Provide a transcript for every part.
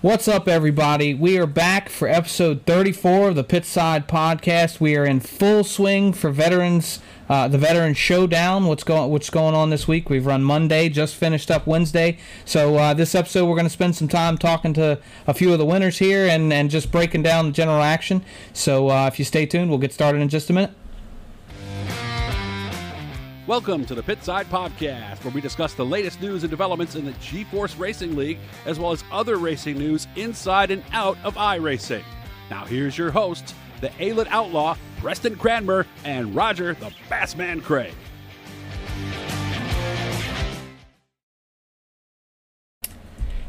What's up, everybody? We are back for episode 34 of the Pitside Podcast. We are in full swing for veterans, uh, the Veteran Showdown. What's going What's going on this week? We've run Monday, just finished up Wednesday. So uh, this episode, we're going to spend some time talking to a few of the winners here and and just breaking down the general action. So uh, if you stay tuned, we'll get started in just a minute. Welcome to the Pitside Podcast, where we discuss the latest news and developments in the G Force Racing League, as well as other racing news inside and out of iRacing. Now, here's your hosts, the A-Lit Outlaw, Preston Cranmer, and Roger the Bassman Craig.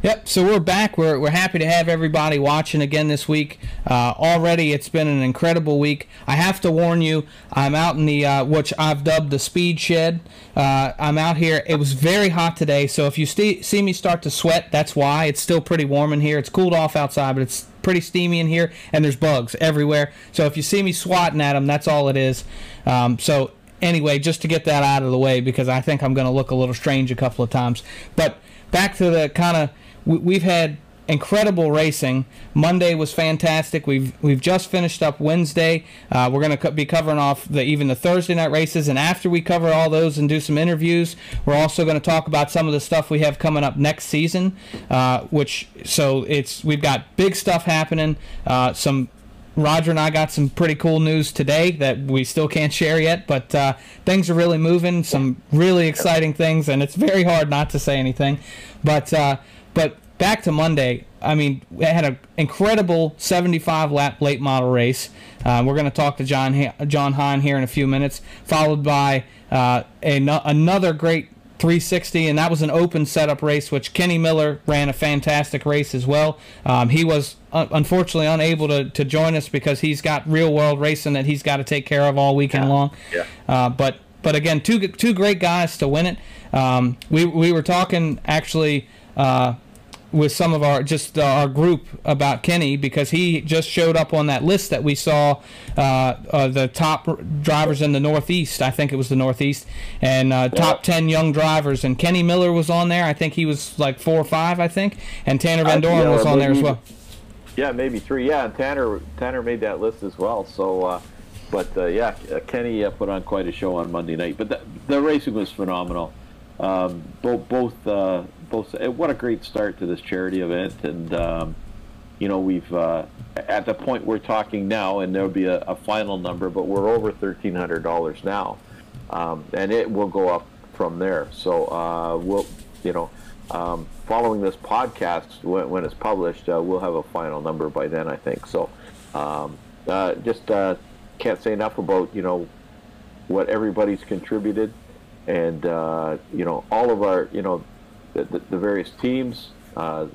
Yep, so we're back. We're, we're happy to have everybody watching again this week. Uh, already, it's been an incredible week. I have to warn you, I'm out in the, uh, which I've dubbed the speed shed. Uh, I'm out here. It was very hot today, so if you st- see me start to sweat, that's why. It's still pretty warm in here. It's cooled off outside, but it's pretty steamy in here, and there's bugs everywhere. So if you see me swatting at them, that's all it is. Um, so anyway, just to get that out of the way, because I think I'm going to look a little strange a couple of times. But back to the kind of we've had incredible racing. Monday was fantastic. We've we've just finished up Wednesday. Uh, we're going to be covering off the even the Thursday night races, and after we cover all those and do some interviews, we're also going to talk about some of the stuff we have coming up next season. Uh, which so it's we've got big stuff happening. Uh, some. Roger and I got some pretty cool news today that we still can't share yet, but uh, things are really moving. Some really exciting things, and it's very hard not to say anything. But uh, but back to Monday. I mean, we had an incredible 75 lap late model race. Uh, we're going to talk to John John Hine here in a few minutes, followed by uh, a, another great 360, and that was an open setup race, which Kenny Miller ran a fantastic race as well. Um, he was uh, unfortunately unable to, to join us because he's got real world racing that he's got to take care of all weekend yeah. long. Yeah. Uh, but but again, two two great guys to win it. Um, we we were talking actually uh, with some of our just uh, our group about Kenny because he just showed up on that list that we saw uh, uh, the top drivers in the Northeast. I think it was the Northeast and uh, top ten young drivers. And Kenny Miller was on there. I think he was like four or five. I think, and Tanner Van Doren yeah, was on there as well. Yeah, maybe three. Yeah, and Tanner Tanner made that list as well. So. Uh, but uh, yeah, Kenny put on quite a show on Monday night. But the, the racing was phenomenal. Um, both both both. What a great start to this charity event, and um, you know we've uh, at the point we're talking now, and there'll be a, a final number, but we're over thirteen hundred dollars now, um, and it will go up from there. So uh, we'll, you know, um, following this podcast when, when it's published, uh, we'll have a final number by then, I think. So um, uh, just uh, can't say enough about you know what everybody's contributed and uh, you know all of our you know the, the, the various teams, uh,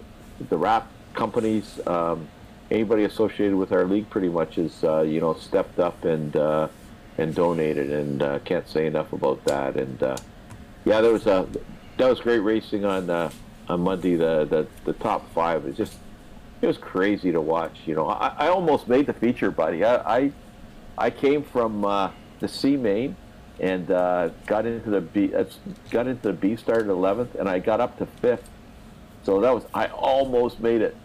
the wrap companies, um, anybody associated with our league pretty much is uh, you know stepped up and uh, and donated, and uh, can't say enough about that. And uh, yeah, there was a that was great racing on uh, on Monday. The, the the top five is just it was crazy to watch. You know, I, I almost made the feature, buddy. I I, I came from the C main and uh, got into the B. Uh, got into the B. Started eleventh, and I got up to fifth. So that was I almost made it,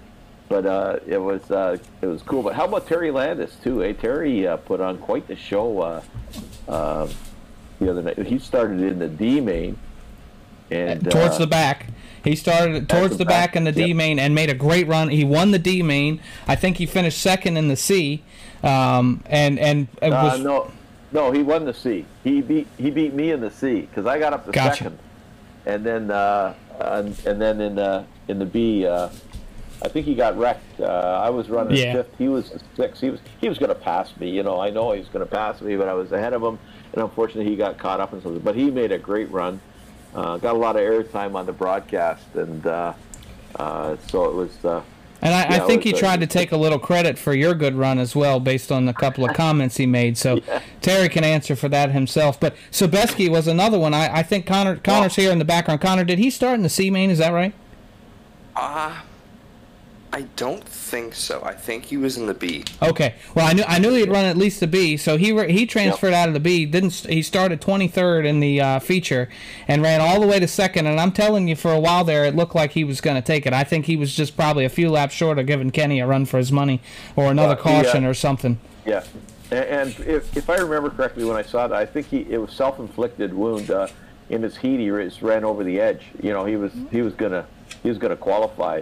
but uh, it was uh, it was cool. But how about Terry Landis too? Hey, Terry uh, put on quite the show uh, uh, the other night. He started in the D main, and towards the back. He started towards the, the back, back in the D yep. main and made a great run. He won the D main. I think he finished second in the C, um, and and it was no no, he won the C. He beat he beat me in the C because I got up to gotcha. second, and then uh, and, and, then in the in the B, uh, I think he got wrecked. Uh, I was running yeah. fifth. He was sixth. He was he was going to pass me. You know, I know he was going to pass me, but I was ahead of him, and unfortunately he got caught up in something. But he made a great run. Uh, got a lot of airtime on the broadcast, and uh, uh, so it was and I, I think he tried to take a little credit for your good run as well, based on a couple of comments he made. So yeah. Terry can answer for that himself. But Sobeski was another one. I, I think Connor Connor's well, here in the background. Connor, did he start in the C main? Is that right? Uh, I don't think so. I think he was in the B. Okay. Well, I knew I knew he'd run at least the B. So he re- he transferred out of the B. Didn't he started 23rd in the uh, feature and ran all the way to second. And I'm telling you, for a while there, it looked like he was going to take it. I think he was just probably a few laps short of giving Kenny a run for his money or another uh, caution or something. Yeah, and, and if, if I remember correctly, when I saw that, I think he it was self-inflicted wound. Uh, in his heat, he ran over the edge. You know, he was he was gonna he was gonna qualify,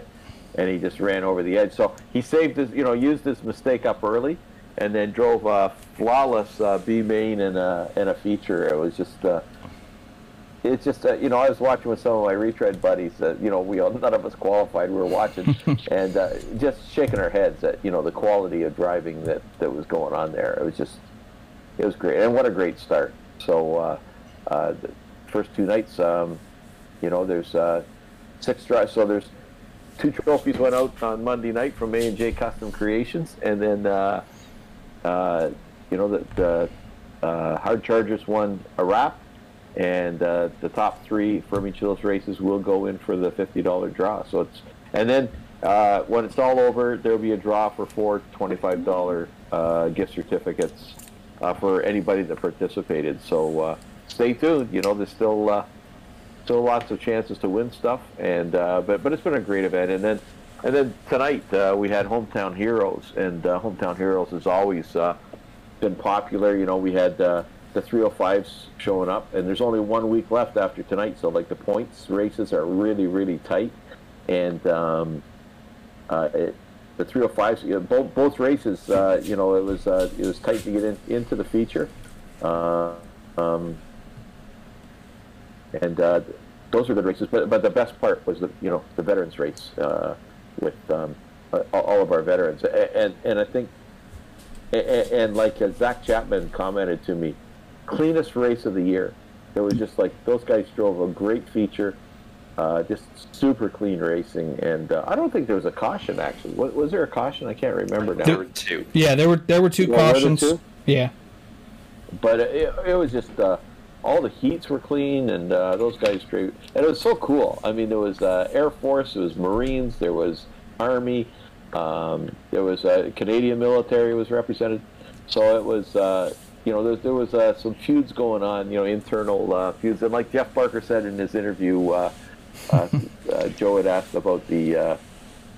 and he just ran over the edge. So he saved his you know used his mistake up early, and then drove a flawless uh, B main and a and a feature. It was just. Uh, it's just uh, you know I was watching with some of my retread buddies. Uh, you know we all, none of us qualified. We were watching and uh, just shaking our heads at you know the quality of driving that that was going on there. It was just it was great and what a great start. So uh, uh, the first two nights, um, you know, there's uh, six drives. So there's two trophies went out on Monday night from A and J Custom Creations, and then uh, uh, you know the, the uh, Hard Chargers won a wrap, and uh, the top three Fermi Chillis races will go in for the fifty dollar draw. So it's and then uh, when it's all over, there'll be a draw for four twenty-five dollar uh, gift certificates for anybody that participated. So stay tuned. You know, there's still still lots of chances to win stuff, and uh, but but it's been a great event. And then and then tonight uh, we had Hometown Heroes, and uh, Hometown Heroes has always uh, been popular. You know, we had uh, the 305s showing up, and there's only one week left after tonight, so like the points races are really really tight, and um, uh, it, the 305s, you know, both both races, you know, it was it was tight to get in, into the feature. Um, and uh, those were good races. But but the best part was the you know the veterans race uh, with um, uh, all of our veterans, A- and and I think and, and like uh, Zach Chapman commented to me, cleanest race of the year. It was just like those guys drove a great feature. Uh, just super clean racing, and uh, I don't think there was a caution actually. Was, was there a caution? I can't remember now. There were two. Yeah, there were there were two Yeah, were cautions. two? Yeah. but it, it was just uh, all the heats were clean and uh, those guys drove and it was so cool. I mean there was uh, air force there was marines there was army um, there was uh, canadian military was represented. So it was uh, you know there, there was uh, some feuds going on you know internal uh, feuds. And like jeff barker said in his interview joe had asked about the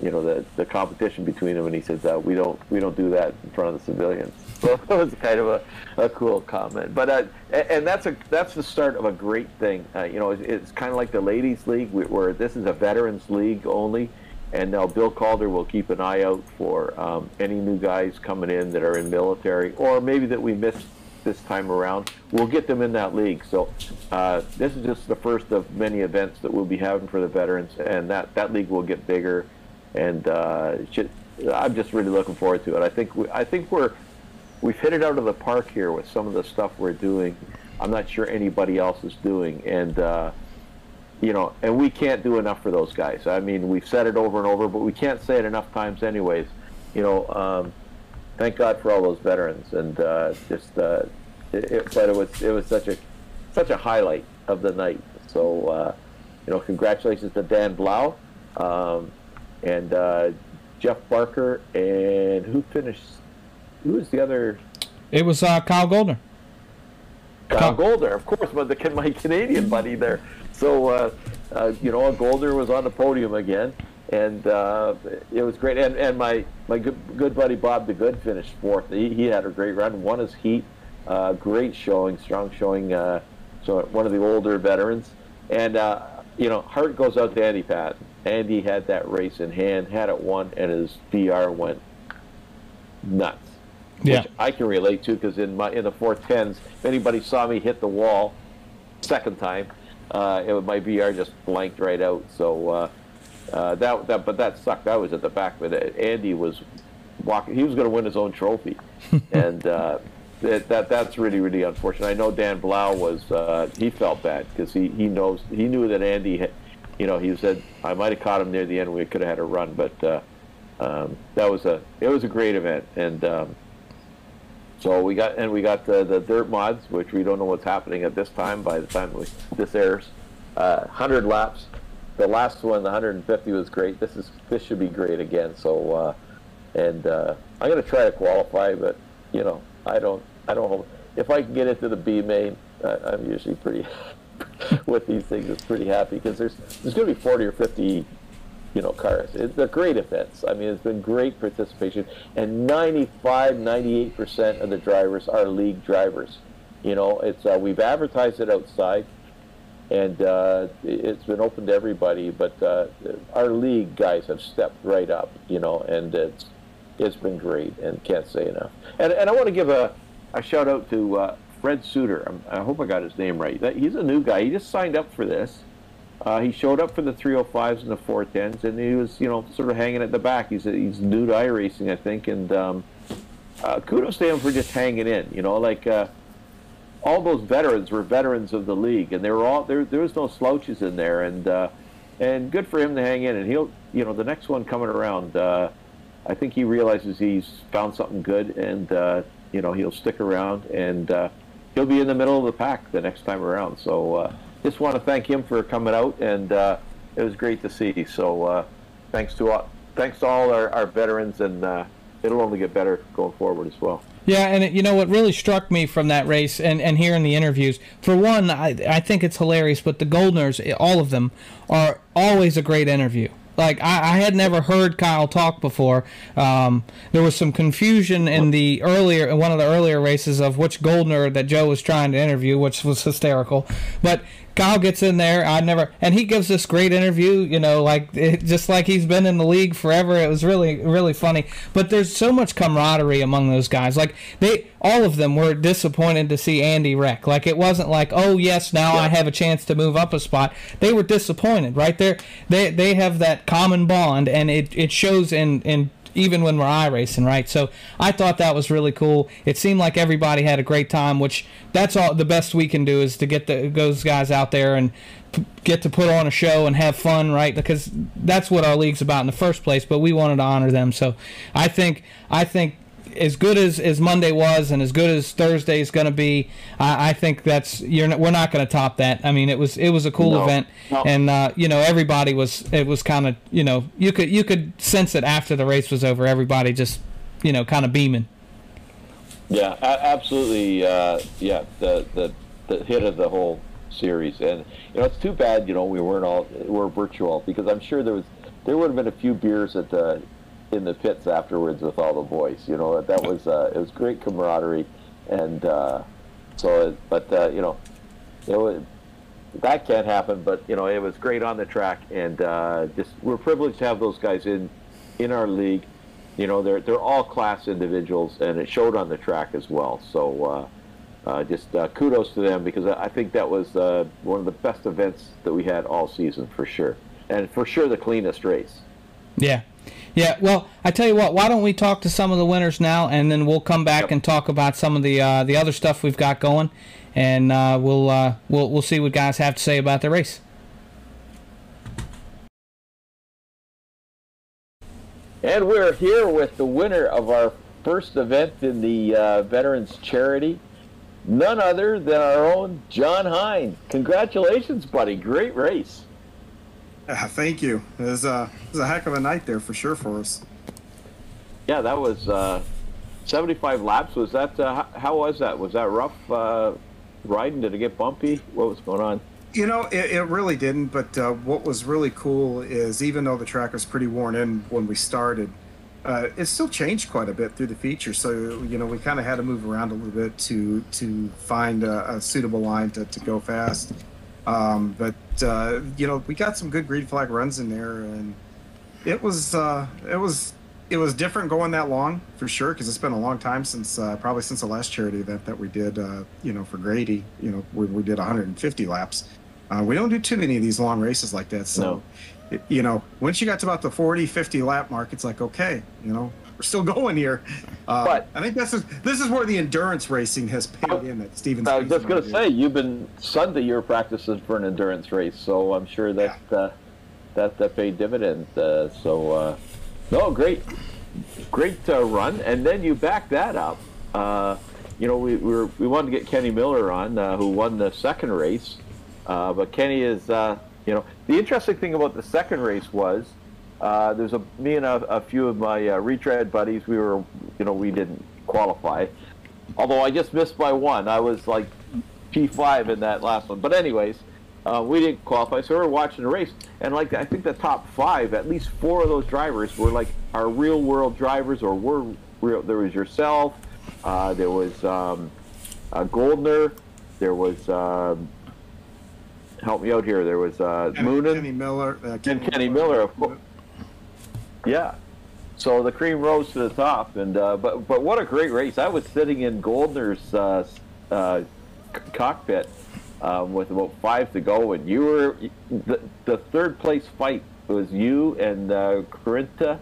you know the the competition between them, and he said, we don't we don't do that in front of the civilians. So it was kind of a, a cool comment. But uh, and that's a that's the start of a great thing. Uh, you know, it's, it's kind of like the ladies' league, where- where this is a veterans league only. And now Bill Calder will keep an eye out for um, any new guys coming in that are in military, or maybe that we missed this time around. We'll get them in that league. So uh, this is just the first of many events that we'll be having for the veterans, and that, that league will get bigger. And uh, should, I'm just really looking forward to it. I think we, I think we're we've hit it out of the park here with some of the stuff we're doing. I'm not sure anybody else is doing, and uh, you know, and we can't do enough for those guys. I mean, we've said it over and over, but we can't say it enough times, anyways. You know, um, thank God for all those veterans, and uh, just, uh, it, it, but it was it was such a such a highlight of the night. So, uh, you know, congratulations to Dan Blau um, and uh, Jeff Barker, and who finished? Who was the other? It was uh, Kyle Goldner. Kyle Kyle- Golder, of course, but the my Canadian buddy there. So uh, uh, you know, Goldner was on the podium again, and uh, it was great. And, and my my good, good buddy Bob the Good finished fourth. He, he had a great run, won his heat, uh, great showing, strong showing. Uh, so one of the older veterans, and uh, you know, heart goes out to Andy Patton. Andy had that race in hand, had it won, and his VR went nuts Yeah. which I can relate to because in my in the four tens, if anybody saw me hit the wall second time, uh, it, my VR just blanked right out. So uh, uh, that that but that sucked. I was at the back, but Andy was walking. He was going to win his own trophy, and uh, that, that that's really really unfortunate. I know Dan Blau was uh, he felt bad because he he knows he knew that Andy had, you know he said I might have caught him near the end. We could have had a run, but. Uh, um, that was a it was a great event, and um, so we got and we got the, the dirt mods, which we don't know what's happening at this time. By the time we, this airs, uh, hundred laps, the last one, the 150 was great. This is this should be great again. So, uh, and uh, I'm to try to qualify, but you know, I don't, I don't. If I can get into the B main, I, I'm usually pretty with these things. It's pretty happy because there's there's to be 40 or 50 you know, cars. It, they're great events. I mean, it's been great participation, and 95, 98 percent of the drivers are league drivers. You know, it's uh, we've advertised it outside, and uh, it's been open to everybody. But uh, our league guys have stepped right up. You know, and it's it's been great, and can't say enough. And and I want to give a a shout out to uh, Fred Suter. I hope I got his name right. He's a new guy. He just signed up for this uh, he showed up for the 305s and the 410s, and he was, you know, sort of hanging at the back. He's he's new to iRacing, I think, and um, uh, kudos to him for just hanging in. You know, like uh, all those veterans were veterans of the league, and they were all there. There was no slouches in there, and uh, and good for him to hang in. And he'll, you know, the next one coming around, uh, I think he realizes he's found something good, and uh, you know, he'll stick around, and he'll be in the middle of the pack the next time around. So just want to thank him for coming out, and uh, it was great to see. So uh, thanks to all, thanks to all our, our veterans, and uh, it'll only get better going forward as well. Yeah, and you know what really struck me from that race, and, and hearing the interviews. For one, I I think it's hilarious, but the Goldners, all of them, are always a great interview. Like I, I had never heard Kyle talk before. Um, there was some confusion in the earlier, in one of the earlier races of which Goldner that Joe was trying to interview, which was hysterical. But Kyle gets in there. I never, and he gives this great interview. You know, like it, just like he's been in the league forever. It was really, really funny. But there's so much camaraderie among those guys. Like they, all of them were disappointed to see Andy wreck. Like it wasn't like, oh yes, now yeah. I have a chance to move up a spot. They were disappointed, right there. They they have that common bond, and it it shows in in even when we're iRacing, right? So I thought that was really cool. It seemed like everybody had a great time, which that's all the best we can do is to get the, those guys out there and p- get to put on a show and have fun, right? Because that's what our league's about in the first place. But we wanted to honor them, so I think I think as good as, as Monday was and as good as Thursday is going to be, I, I, think that's you're not, we're not going to top that. I mean, it was it was a cool no, event, no. and uh, you know everybody was it was kind of you know you could you could sense it after the race was over. Everybody just you know kind of beaming. Yeah, absolutely. Uh, yeah, the, the the hit of the whole series, and you know it's too bad you know we weren't all we're virtual because I'm sure there was there would have been a few beers at the in the pits afterwards with all the boys. You know, that was uh, it was great camaraderie, and uh, so. But uh, you know, it was that can't happen. But you know, it was great on the track, and uh, just we're privileged to have those guys in in our league. You know, they're they're all class individuals, and it showed on the track as well. So. Uh, uh, just uh, kudos to them because I think that was uh, one of the best events that we had all season for sure, and for sure the cleanest race. Yeah, yeah, well, I tell you what. Why don't we talk to some of the winners now, and then we'll come back yep. and talk about some of the uh, the other stuff we've got going, and uh, we'll uh, we'll we'll see what guys have to say about the race. And we're here with the winner of our first event in the uh, Veterans Charity, none other than our own John Hine. Congratulations, buddy! Great race. Uh, thank you. It was, uh, it was, a heck of a night there for sure for us. Yeah, that was uh, 75 laps. Was that uh, how was that? Was that rough uh, riding? Did it get bumpy? What was going on? You know, it, it really didn't. But uh, what was really cool is even though the track was pretty worn in when we started, it still changed quite a bit through the feature. So you know, we kind of had to move around a little bit to to find a, a suitable line to, to go fast. Um, but uh, you know, we got some good green flag runs in there, and it was uh, it was it was different going that long for sure because it's been a long time since uh, probably since the last charity event that we did. Uh, you know, for Grady, you know, we, we did 150 laps. Uh, we don't do too many of these long races like that, so. No. It, you know, once you got to about the 40, 50 lap mark, it's like, okay, you know, we're still going here. Uh, but I think this is this is where the endurance racing has paid in at Stevens. I was just going to say you've been Sunday your practices for an endurance race, so I'm sure that yeah. uh, that that paid dividends. Uh, so uh, no, great, great uh, run, and then you back that up. Uh, you know, we we, were, we wanted to get Kenny Miller on, who won the second race, but Kenny is you You know, the interesting thing about the second race was uh, there's a me and a, a few of my uh, retread buddies. We were, you know, we didn't qualify. Although I just missed by one. I was like P5 in that last one. But anyways, uh, we didn't qualify, so we were watching the race, and like I think the top five, at least four of those drivers were like our real world drivers, or were real. There was yourself, uh, there was um, uh, Goldner, there was um, help me out here. There was uh, Kenny, Moonen Kenny Miller. Uh, and Kenny Miller, of course. Yeah. So the cream rose to the top, and uh, but but what a great race! I was sitting in Goldner's uh, uh, cockpit um, with about five to go, and you were the, the third place fight was you and uh, Corinta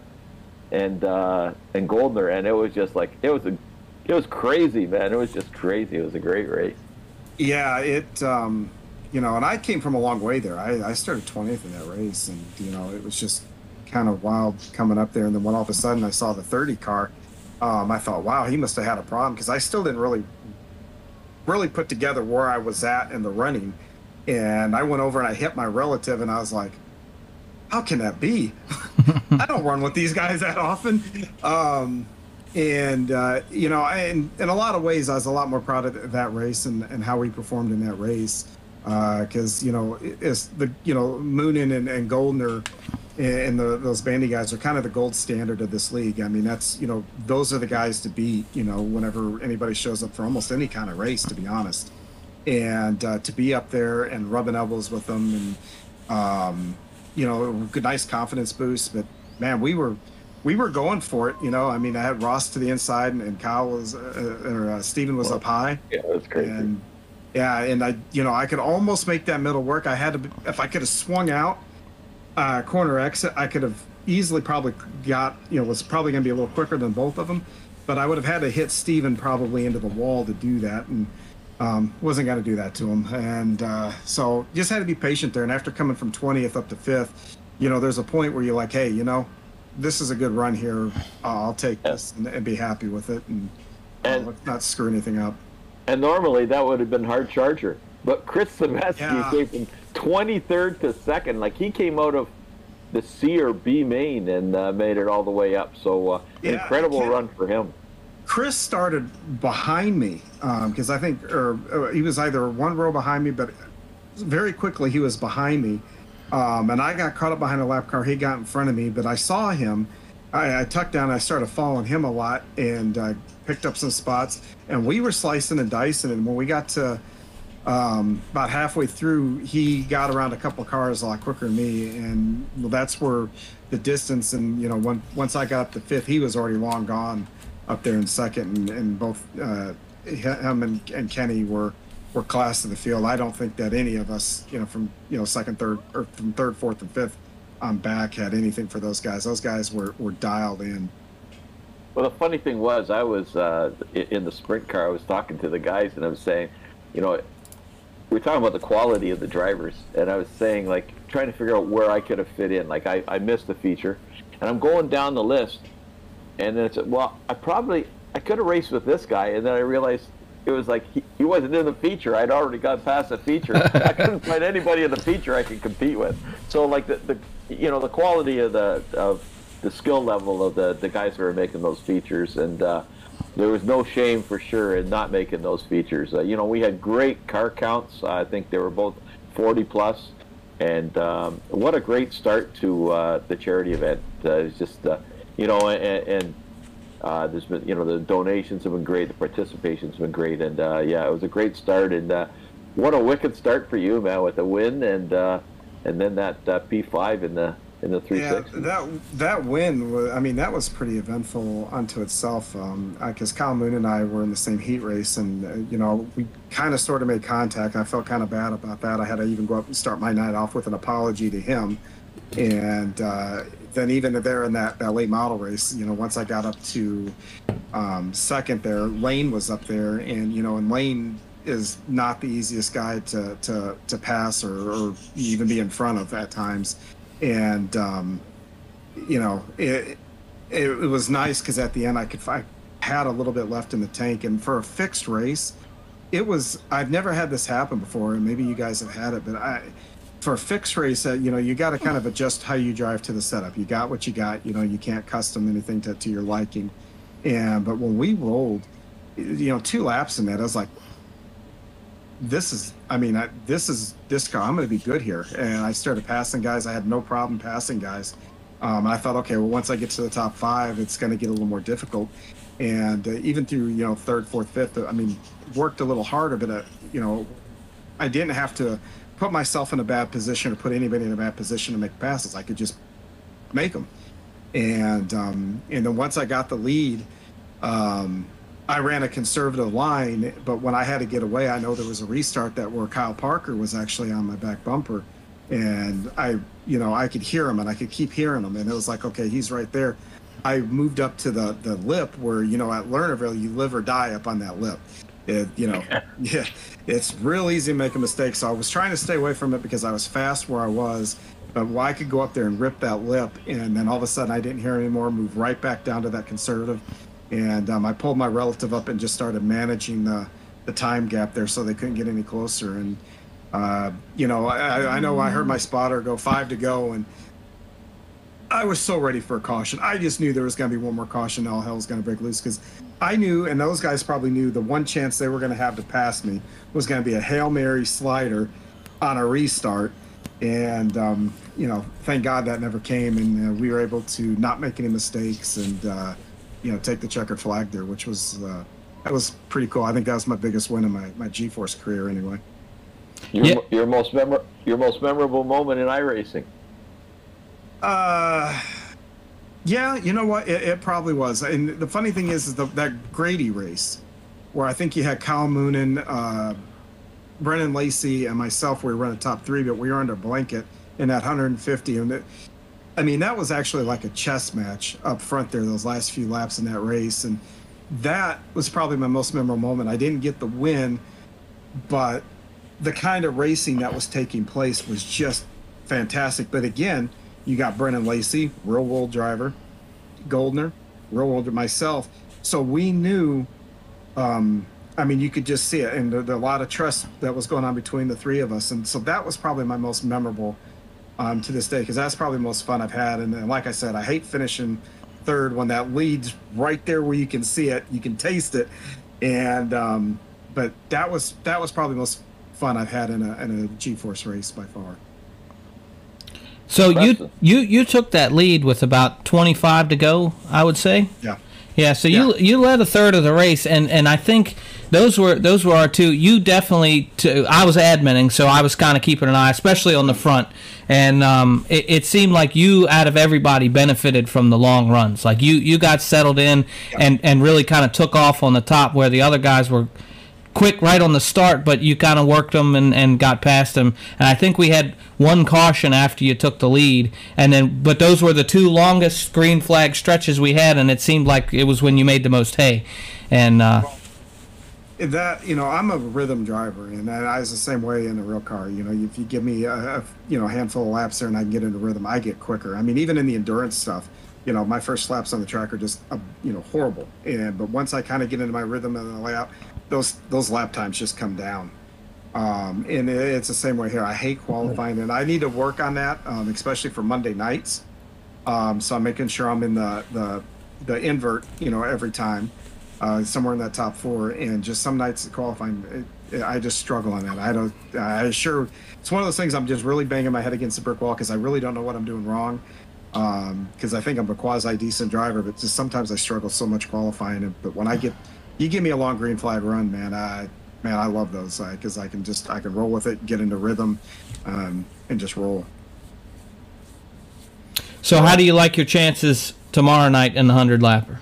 and uh, and Goldner, and it was just like it was a it was crazy, man. It was just crazy. It was a great race. Yeah, it. Um, you know, and I came from a long way there. I, I started 20th in that race, and you know, it was just kind of wild coming up there. And then when all of a sudden I saw the 30 car, um, I thought, wow, he must have had a problem because I still didn't really, really put together where I was at in the running. And I went over and I hit my relative, and I was like, how can that be? I don't run with these guys that often. Um, and uh, you know, in in a lot of ways, I was a lot more proud of that race and, and how we performed in that race. Because you know, it's the you know Moonen and, and Goldner and the, those bandy guys are kind of the gold standard of this league. I mean, that's you know, those are the guys to beat. You know, whenever anybody shows up for almost any kind of race, to be honest. And uh, to be up there and rubbing elbows with them, and um, you know, good, nice confidence boost. But man, we were we were going for it. You know, I mean, I had Ross to the inside, and, and Kyle was uh, or uh, Steven was up high. Yeah, that's crazy. And yeah, and I, you know, I could almost make that middle work. I had to, if I could have swung out uh, corner exit, I could have easily probably got, you know, was probably going to be a little quicker than both of them, but I would have had to hit Steven probably into the wall to do that, and um, wasn't going to do that to him. And uh, so just had to be patient there. And after coming from 20th up to fifth, you know, there's a point where you're like, hey, you know, this is a good run here. Uh, I'll take this and, and, be happy with it, and, uh, And- let's not screw anything up. And normally that would have been hard charger. But Chris Saveski Yeah. came from 23rd to second. Like he came out of the C or B main and uh, made it all the way up. So uh, Yeah, incredible run for him. Chris started behind me because I think, or, or he was either one row behind me, but very quickly he was behind me, um, and I got caught up behind a lap car. He got in front of me, but I saw him. I, I tucked down. I started following him a lot and uh, picked up some spots. And we were slicing and dicing. And when we got to um, about halfway through, he got around a couple cars a lot quicker than me, and well, that's where the distance. And you know, when, once I got up to fifth, he was already long gone up there in second, and, and both uh, him and, and Kenny were were class of the field. I don't think that any of us, you know, from you know second, third, or from third, fourth, and fifth on back had anything for those guys. Those guys were were dialed in. Well, the funny thing was, I was uh, in the sprint car. I was talking to the guys, and I was saying, you know, we were talking about the quality of the drivers, and I was saying, like, trying to figure out where I could have fit in. Like, I, I missed a feature, and I'm going down the list, and then it's well, I probably I could have raced with this guy, and then I realized it was like he, he wasn't in the feature. I'd already got past the feature. I couldn't find anybody in the feature I could compete with. So, like the, the you know the quality of the of the skill level of the the guys who are making those features, and uh, there was no shame for sure in not making those features. Uh, you know, we had great car counts. I think they were both 40 plus, and um, what a great start to uh, the charity event. Uh, it's just, uh, you know, and, and uh, there's been, you know, the donations have been great, the participation's been great, and uh, yeah, it was a great start. And what a wicked start for you, man, with a win and and then that uh, P5 in the in the Yeah, that that win. Was, I mean, that was pretty eventful unto itself. Because Kyle Moon and I were in the same heat race, and uh, you know, we kind of sort of made contact. I felt kind of bad about that. I had to even go up and start my night off with an apology to him, and uh, then even there in that, that late model race, you know, once I got up to um, second there, Lane was up there, and you know, and Lane is not the easiest guy to to, to pass or, or even be in front of at times, and um, you know, it it, it was nice because at the end I could I had a little bit left in the tank, and for a fixed race, it was I've never had this happen before, and maybe you guys have had it, but I for a fixed race, uh, you know, you got to kind of adjust how you drive to the setup. You got what you got. You know, you can't custom anything to, to your liking. And but when we rolled, you know, two laps in that, I was like, this is. I mean, I, this is this car. I'm going to be good here. And I started passing guys. I had no problem passing guys. Um, I thought, okay, well, once I get to the top five, it's going to get a little more difficult. And uh, even through you know third, fourth, fifth, I mean, worked a little harder, but uh, you know, I didn't have to put myself in a bad position or put anybody in a bad position to make passes. I could just make them. And um, and then once I got the lead, um, I ran a conservative line. But when I had to get away, I know there was a restart that where Kyle Parker was actually on my back bumper, and I you know I could hear him and I could keep hearing him, and it was like okay, he's right there. I moved up to the the lip where you know at Lernerville you live or die up on that lip. It, you know, yeah, it's real easy to make a mistake. So I was trying to stay away from it because I was fast where I was. But why I could go up there and rip that lip, and then all of a sudden I didn't hear anymore. Move right back down to that conservative, and um, I pulled my relative up and just started managing the the time gap there, so they couldn't get any closer. And uh, you know, I, I know I heard my spotter go five to go, and I was so ready for a caution. I just knew there was going to be one more caution. All hell was going to break loose because I knew, and those guys probably knew, the one chance they were going to have to pass me was going to be a hail mary slider on a restart. And um, you know, thank God that never came, and uh, we were able to not make any mistakes and uh, you know take the checkered flag there, which was uh, that was pretty cool. I think that was my biggest win in my, my G-force career, anyway. Your, Yeah. your most memor- your most memorable moment in iRacing. Uh, yeah, you know what? It, it probably was. And the funny thing is, is the, that Grady race, where I think you had Kyle Moonen, uh, Brennan Lacey, and myself. We were running top three, but we were under blanket in that 150. And it, I mean, that was actually like a chess match up front there. Those last few laps in that race, and that was probably my most memorable moment. I didn't get the win, but the kind of racing that was taking place was just fantastic. But again, you got Brennan Lacey, real world driver, Goldner, real world myself. So we knew, um, I mean, you could just see it, and there, there a lot of trust that was going on between the three of us. And so that was probably my most memorable um, to this day because that's probably the most fun I've had. And, and like I said, I hate finishing third when that leads right there where you can see it, you can taste it, and um, but that was that was probably the most fun I've had in a in a G-force race by far. So you you you took that lead with about 25 to go, I would say. Yeah. Yeah, so you Yeah. you led a third of the race, and, and I think those were those were our two. You definitely. T- I was adminning, so I was kind of keeping an eye, especially on the front, and um, it, it seemed like you, out of everybody, benefited from the long runs. Like you you got settled in and and really kind of took off on the top, where the other guys were quick right on the start, but you kind of worked them and, and got past them. And I think we had one caution after you took the lead, and then but those were the two longest green flag stretches we had, and it seemed like it was when you made the most hay. And uh, that you know i'm a rhythm driver and i was the same way in a real car you know if you give me a, a you know handful of laps there and i can get into rhythm i get quicker i mean even in the endurance stuff you know my first laps on the track are just uh, you know horrible and but once i kind of get into my rhythm and the layout those those lap times just come down um, and it, it's the same way here i hate qualifying and i need to work on that um, especially for monday nights um, so i'm making sure i'm in the the the invert you know every time uh, somewhere in that top four. And just some nights qualifying, it, I just struggle on that. I don't. I sure it's one of those things. I'm just really banging my head against the brick wall because I really don't know what I'm doing wrong. Because I think I'm a quasi decent driver, but just sometimes I struggle so much qualifying. But when I get, you give me a long green flag run, man. I man, I love those because I can just I can roll with it, get into rhythm, um, and just roll. so, how do you like your chances tomorrow night in the hundred lapper?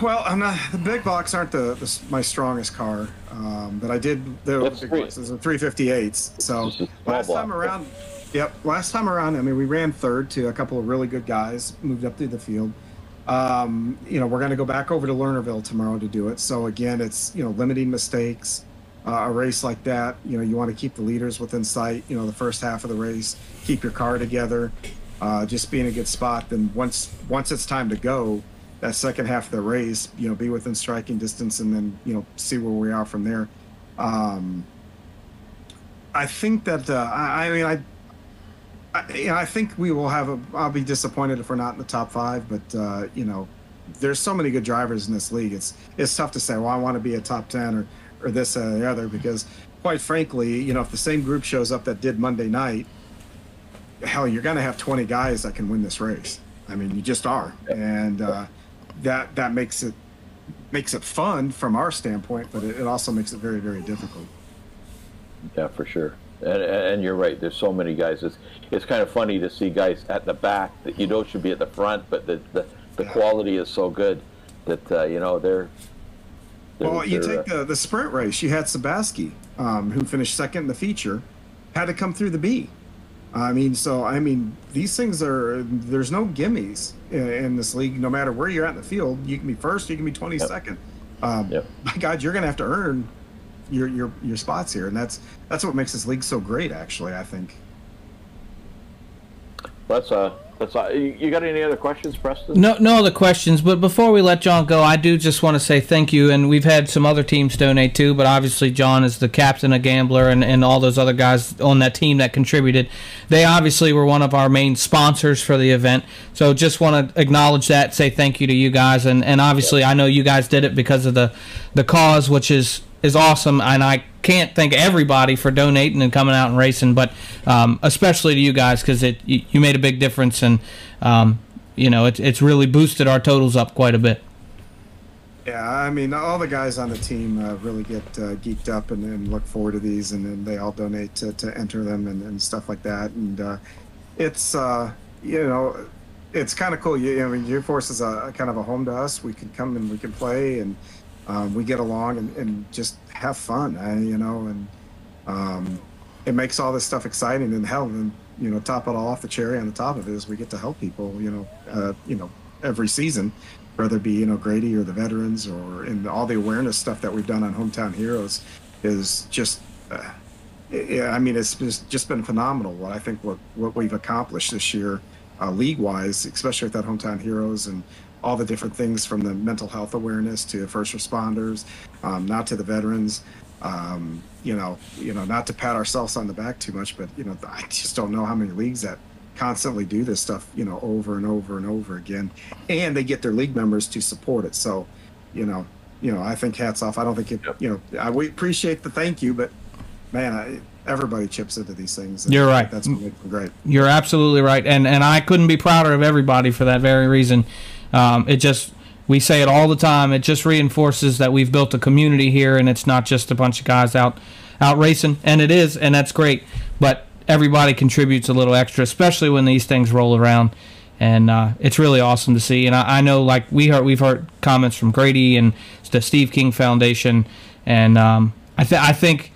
Well, I'm not. The big blocks aren't the, the my strongest car, um, but I did the That's big three. blocks. Those are 358s. So Just a last time around, yep. Last time around, I mean, we ran third to a couple of really good guys, moved up through the field. Um, you know, we're going to go back over to Lernerville tomorrow to do it. So again, it's you know limiting mistakes. Uh, a race like that, you know, you want to keep the leaders within sight. You know, the first half of the race, keep your car together, uh, just be in a good spot. Then once once it's time to go, that second half of the race, you know, be within striking distance, and then you know see where we are from there. Um, I think that uh, I, I mean I. I, I think we will have a. I'll be disappointed if we're not in the top five, but uh, you know, there's so many good drivers in this league. It's it's tough to say. Well, I want to be a top ten or or this or the other because, quite frankly, you know, if the same group shows up that did Monday night, hell, you're going to have 20 guys that can win this race. I mean, you just are, and uh, that that makes it makes it fun from our standpoint, but it, it also makes it very very difficult. Yeah, for sure. And, and you're right. There's so many guys. It's it's kind of funny to see guys at the back that you know should be at the front, but the the, the quality is so good that uh, you know they're. they're Well, you they're, take the, the sprint race. You had Sabaski, um, who finished second in the feature, had to come through the B. I mean, so I mean, these things are there's no gimmies in, in this league. No matter where you're at in the field, you can be first, you can be twenty second. Um, Yep. My God, you're going to have to earn your your your spots here, and that's that's what makes this league so great. Actually, I think. That's uh, that's uh, you you got any other questions, Preston? No, no other questions. But before we let John go, I do just want to say thank you. And we've had some other teams donate too, but obviously John is the captain a Gambler, and, and all those other guys on that team that contributed. They obviously were one of our main sponsors for the event. So just want to acknowledge that, say thank you to you guys, and and obviously I know you guys did it because of the the cause, which is is awesome, and I can't thank everybody for donating and coming out and racing, but um, especially to you guys because it you, made a big difference, and um, you know it's it's really boosted our totals up quite a bit. Yeah, I mean, all the guys on the team uh, really get uh, geeked up and, and look forward to these, and then they all donate to, to enter them and, and stuff like that. And uh, it's, uh, you know, it's kind of cool. You, I mean, Force is a kind of a home to us. We can come and we can play, and um, we get along and, and just have fun, you know, and um, it makes all this stuff exciting. And hell, and you know, top it all off, the cherry on the top of it is we get to help people, you know, uh, you know, every season whether it be you know Grady or the veterans or in all the awareness stuff that we've done on Hometown Heroes is just uh, yeah I mean it's just, just been phenomenal what I think what what we've accomplished this year uh, league wise especially with that Hometown Heroes and all the different things from the mental health awareness to first responders um, not to the veterans. Um, you know you know not to pat ourselves on the back too much but you know I just don't know how many leagues that constantly do this stuff you know over and over and over again. And they get their league members to support it. So you know you know i think hats off. I don't think it you know i we appreciate the thank you but man I, everybody chips into these things. You're right. that's what makes them great. You're absolutely right, and and I couldn't be prouder of everybody for that very reason. Um, it just we say it all the time. It just reinforces that we've built a community here, and it's not just a bunch of guys out out racing, and it is, and that's great. But everybody contributes a little extra, especially when these things roll around, and uh, it's really awesome to see. And I, I know, like we heard, we've heard comments from Grady and the Steve King Foundation, and um, I, th- I think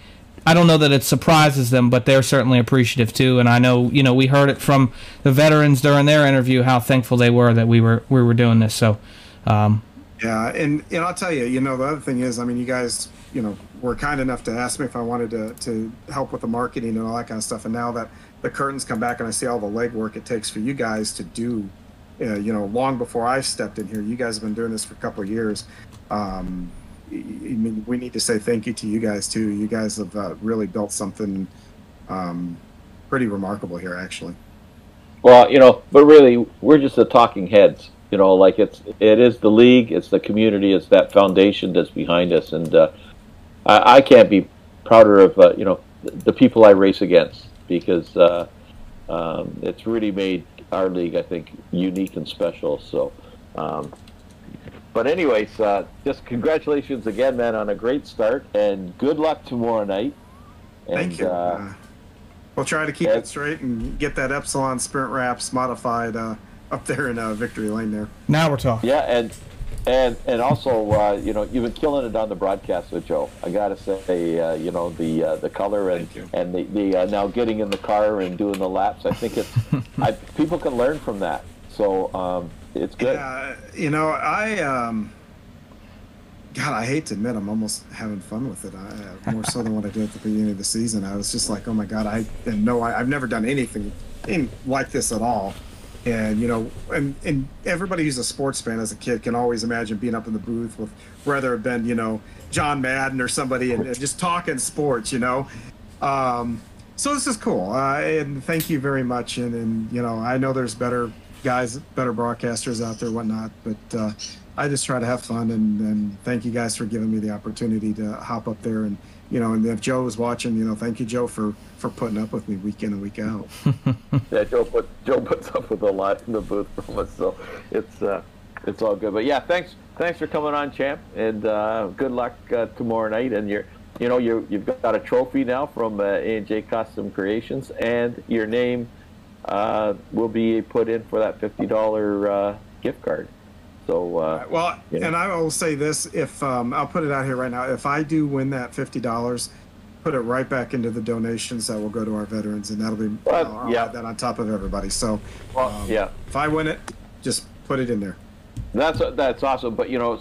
I don't know that it surprises them, but they're certainly appreciative too. And I know, you know, we heard it from the veterans during their interview how thankful they were that we were we were doing this. So, um, yeah and and i'll tell you you know the other thing is i mean you guys you know were kind enough to ask me if i wanted to to help with the marketing and all that kind of stuff and now that the curtains come back and i see all the legwork it takes for you guys to do uh, you know long before i stepped in here you guys have been doing this for a couple of years um I mean, we need to say thank you to you guys too. You guys have uh, really built something um, pretty remarkable here, actually. Well, you know, but really, we're just the talking heads. You know, like it's it is the league, it's the community, it's that foundation that's behind us, and uh, I, I can't be prouder of uh, you know the people I race against because uh, um, it's really made our league, I think, unique and special. So, um, but anyways, uh, just congratulations again, man, on a great start, and good luck tomorrow night. And, Thank you. Uh, Uh, we'll try to keep it straight and get that Epsilon Sprint Wraps modified uh, up there in uh, Victory Lane there. now we're talking. Yeah, and and and also, uh, you know, you've been killing it on the broadcast with Joe. I gotta say, uh, you know, the uh, the color and and the, the uh, now getting in the car and doing the laps. I think it's I, people can learn from that. So um, it's good. Yeah, you know, I um, God, I hate to admit, I'm almost having fun with it. I, uh, more so than what I did at the beginning of the season. I was just like, oh my God, I and no, I, I've never done anything in, like this at all. And you know, and and everybody who's a sports fan as a kid can always imagine being up in the booth with it been you know John Madden or somebody and, and just talking sports, you know. Um, so this is cool, uh, and thank you very much. And, and you know, I know there's better guys, better broadcasters out there, whatnot, but uh, I just try to have fun. And, and thank you guys for giving me the opportunity to hop up there. And you know, and if Joe was watching, you know, thank you, Joe, for for putting up with me week in and week out. yeah, Joe put Joe puts up with a lot in the booth from us, so it's uh, it's all good. But yeah, thanks thanks for coming on, champ, and uh, good luck uh, tomorrow night. And you're you know you you've got a trophy now from uh, A&J Custom Creations, and your name uh, will be put in for that fifty dollar uh, gift card. So uh, well, and I will say this: if um, I'll put it out here right now, if I do win that fifty dollars, put it right back into the donations that will go to our veterans, and that'll be well, I'll yeah. that on top of everybody. So well, um, yeah, if I win it, just put it in there. That's that's awesome, but you know,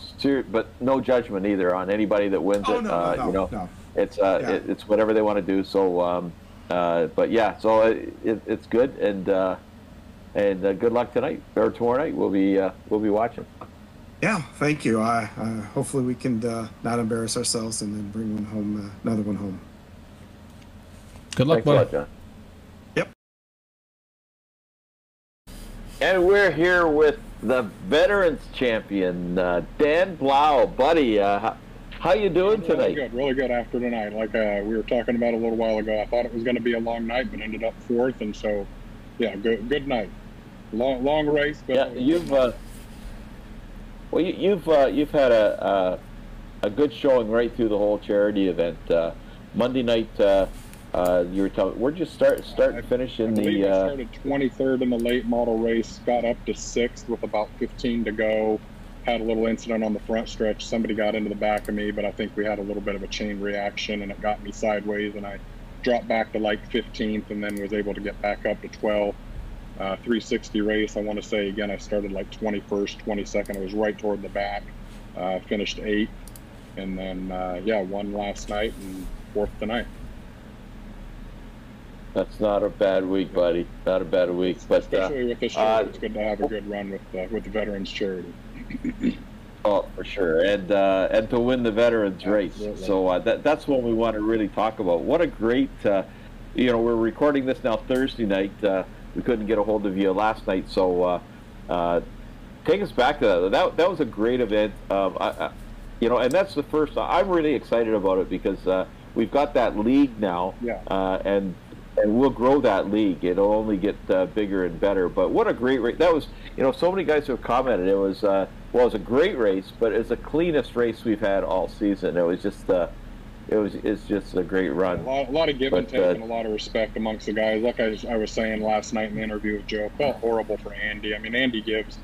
but no judgment either on anybody that wins oh, it. No, uh, no, you know, no. it's uh, yeah. it, it's whatever they want to do. So, um, uh, but yeah, so it, it, it's good, and uh, and uh, good luck tonight or tomorrow night. We'll be uh, we'll be watching. Yeah, thank you. I uh, hopefully we can uh, not embarrass ourselves and then bring one home, uh, another one home. Good luck, Thanks buddy. Yep. And we're here with the veterans champion, uh, Dan Blau, buddy. How you doing really tonight? Good, really good after tonight. Like uh, we were talking about a little while ago, I thought it was going to be a long night, but ended up fourth, and so yeah, good good night. Long long race, but yeah, you've uh, well, you, have uh, you've had a, a, a good showing right through the whole charity event. Uh, Monday night, uh, uh, you were telling where'd you start start and finish in the? I uh, started 23rd in the late model race, got up to sixth with about 15 to go. Had a little incident on the front stretch. Somebody got into the back of me, but I think we had a little bit of a chain reaction, and it got me sideways, and I dropped back to like 15th, and then was able to get back up to 12th uh, 360 race. I want to say again, I started like 21st, 22nd. I was right toward the back. Uh, finished eighth, and then uh, yeah, won last night and fourth tonight. That's not a bad week, buddy. Not a bad week, but uh, especially with this charity, uh, it's good to have a good run with uh, with the veterans charity. Oh, for sure, and and to win the veterans race. So that that's what we want to really talk about. What a great, you know, we're recording this now Thursday night we couldn't get a hold of you last night. So uh, uh, take us back to that. That, that was a great event. Um, I, I, you know, and that's the first. I'm really excited about it because uh, we've got that league now, yeah. Uh, and and we'll grow that league. It'll only get uh, bigger and better. But what a great race! That was, you know, so many guys who have commented. It was uh, well, it was a great race, but it's the cleanest race we've had all season. It was just it was it's just a great run. A lot, a lot of give but, and take uh, and a lot of respect amongst the guys. Like I, I was saying last night in the interview with Joe, felt horrible for Andy. I mean, Andy gives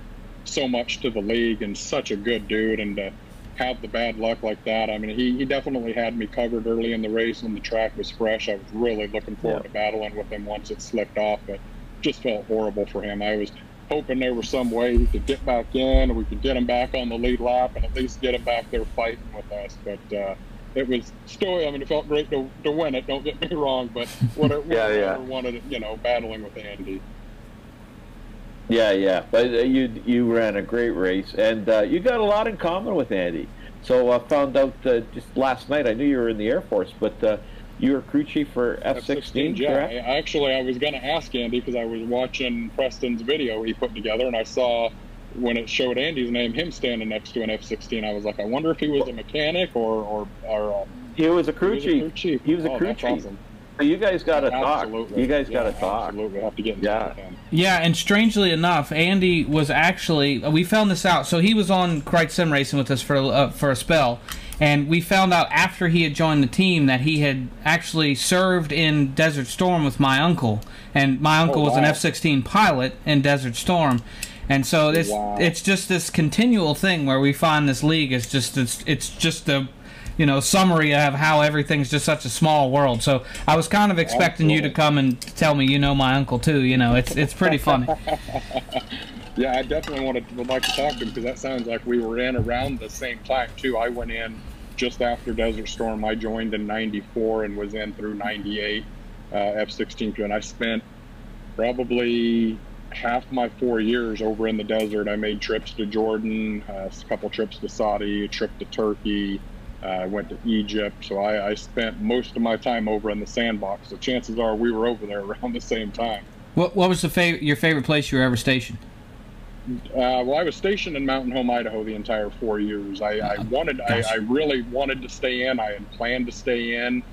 so much to the league and such a good dude, and to have the bad luck like that. I mean, he, he definitely had me covered early in the race when the track was fresh. I was really looking forward yeah. to battling with him once it slipped off, but just felt horrible for him. I was hoping there was some way he could get back in, we could get him back on the lead lap, and at least get him back there fighting with us. But uh, it was still. I mean, it felt great to, to win it. Don't get me wrong, but what it yeah, yeah. wanted, it, you know, battling with Andy. Yeah, yeah, but uh, you you ran a great race, and uh, you got a lot in common with Andy. So I found out uh, just last night. I knew you were in the Air Force, but uh, you were crew chief for F-16. yeah, I, actually, I was going to ask Andy because I was watching Preston's video he put together, and I saw when it showed Andy's name, him standing next to an F-16, I was like, I wonder if he was a mechanic or or, or um, he was a crew, he chief. Was a crew chief. He was a oh, crew chief. Awesome. So you guys got to talk. Absolutely. You guys yeah, got to talk. Absolutely, have to get yeah. Yeah, and strangely enough, Andy was actually we found this out. So he was on Kreitz Sim Racing with us for uh, for a spell, and we found out after he had joined the team that he had actually served in Desert Storm with my uncle, and my uncle oh, was an F-16 pilot in Desert Storm. And so it's wow. it's just this continual thing where we find this league is just it's it's just a you know summary of how everything's just such a small world. So I was kind of expecting Absolutely. you to come and tell me you know my uncle too. You know it's it's pretty funny. yeah, I definitely wanted would like to talk to him because that sounds like we were in around the same time too. I went in just after Desert Storm. I joined in '94 and was in through '98 uh, F-16 and I spent probably half my four years over in the desert, I made trips to Jordan, uh, a couple trips to Saudi, a trip to Turkey, Uh, I went to Egypt, so I, I spent most of my time over in the sandbox. So chances are we were over there around the same time. What What was the fav- your favorite place you were ever stationed? Uh, well, I was stationed in Mountain Home, Idaho, the entire four years. I, I wanted, I, I, really wanted to stay in. I had planned to stay in.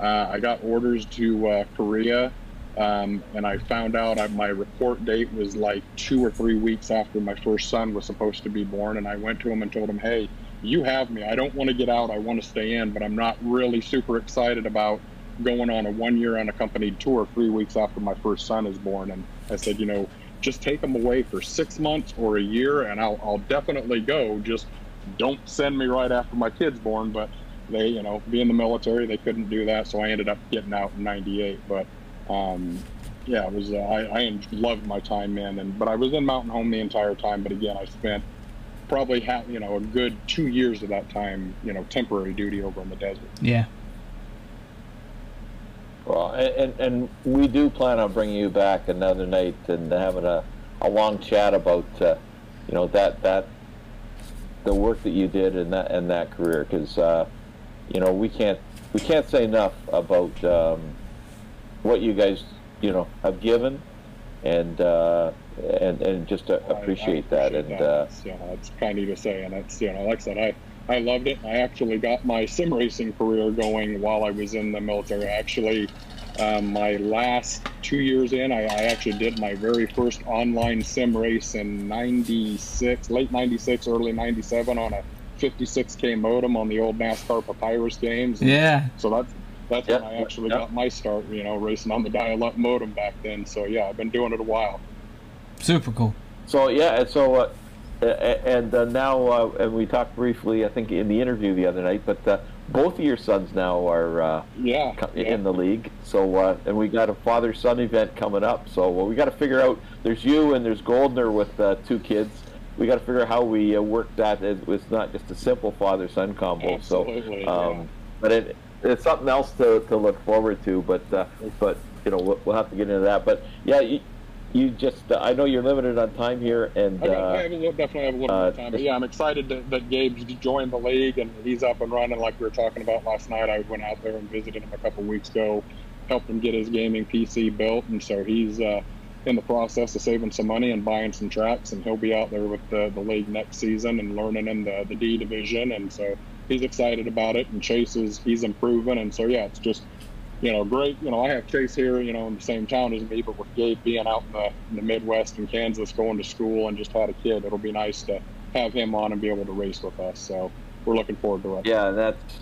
Uh, I got orders to uh, Korea, um, and I found out I, my report date was like two or three weeks after my first son was supposed to be born. And I went to him and told him, "Hey, you have me. I don't want to get out. I want to stay in, but I'm not really super excited about going on a one-year unaccompanied tour three weeks after my first son is born." And I said, "You know." just take them away for six months or a year, and I'll, I'll definitely go. Just don't send me right after my kid's born. But they, you know, being the military, they couldn't do that, so I ended up getting out in '98. But um, yeah, it was uh, I, I loved my time in, and but I was in Mountain Home the entire time. But again, I spent probably half, you know, a good two years of that time, you know, temporary duty over in the desert. Yeah. Well, and, and we do plan on bringing you back another night and having a, a long chat about, uh, you know, that that the work that you did in that in that career because, uh, you know, we can't we can't say enough about um, what you guys, you know, have given, and uh, and and just appreciate, I, I appreciate that. And that. Uh, it's, you know, it's kind of you to say, and it's you know, like I said, I I loved it. I actually got my sim racing career going while I was in the military. Actually, um, my last two years in, I, I, actually did my very first online sim race in '96, late '96, early '97 on a 56k modem on the old NASCAR Papyrus games. And yeah. So that's that's yep. when I actually yep. got my start. You know, racing on the dial-up modem back then. So yeah, I've been doing it a while. Super cool. So yeah, and so. Uh, and uh, now, uh, and we talked briefly, I think, in the interview the other night. But uh, both of your sons now are uh, yeah, in yeah. the league. So, uh, and we got a father-son event coming up. So well, we got to figure out. There's you and there's Goldner with uh, two kids. We got to figure out how we work that. It's not just a simple father-son combo. Absolutely, so, um, yeah. but it, it's something else to, to look forward to. But but you know we'll, we'll, have to get into that. But yeah. You, you just uh, I know you're limited on time here, and I, I have little, definitely have a little uh, time. But yeah, I'm excited that, that Gabe's joined the league and he's up and running like we were talking about last night. I went out there and visited him a couple weeks ago, helped him get his gaming PC built, and so he's uh, in the process of saving some money and buying some tracks, and he'll be out there with the, the league next season and learning in the the D division, and so he's excited about it. And Chase is he's improving, and so yeah, it's just you know, great. You know, I have Chase here, you know, in the same town as me, but with Gabe being out in the, in the Midwest and Kansas, going to school and just had a kid, it'll be nice to have him on and be able to race with us. So we're looking forward to it. Yeah, that's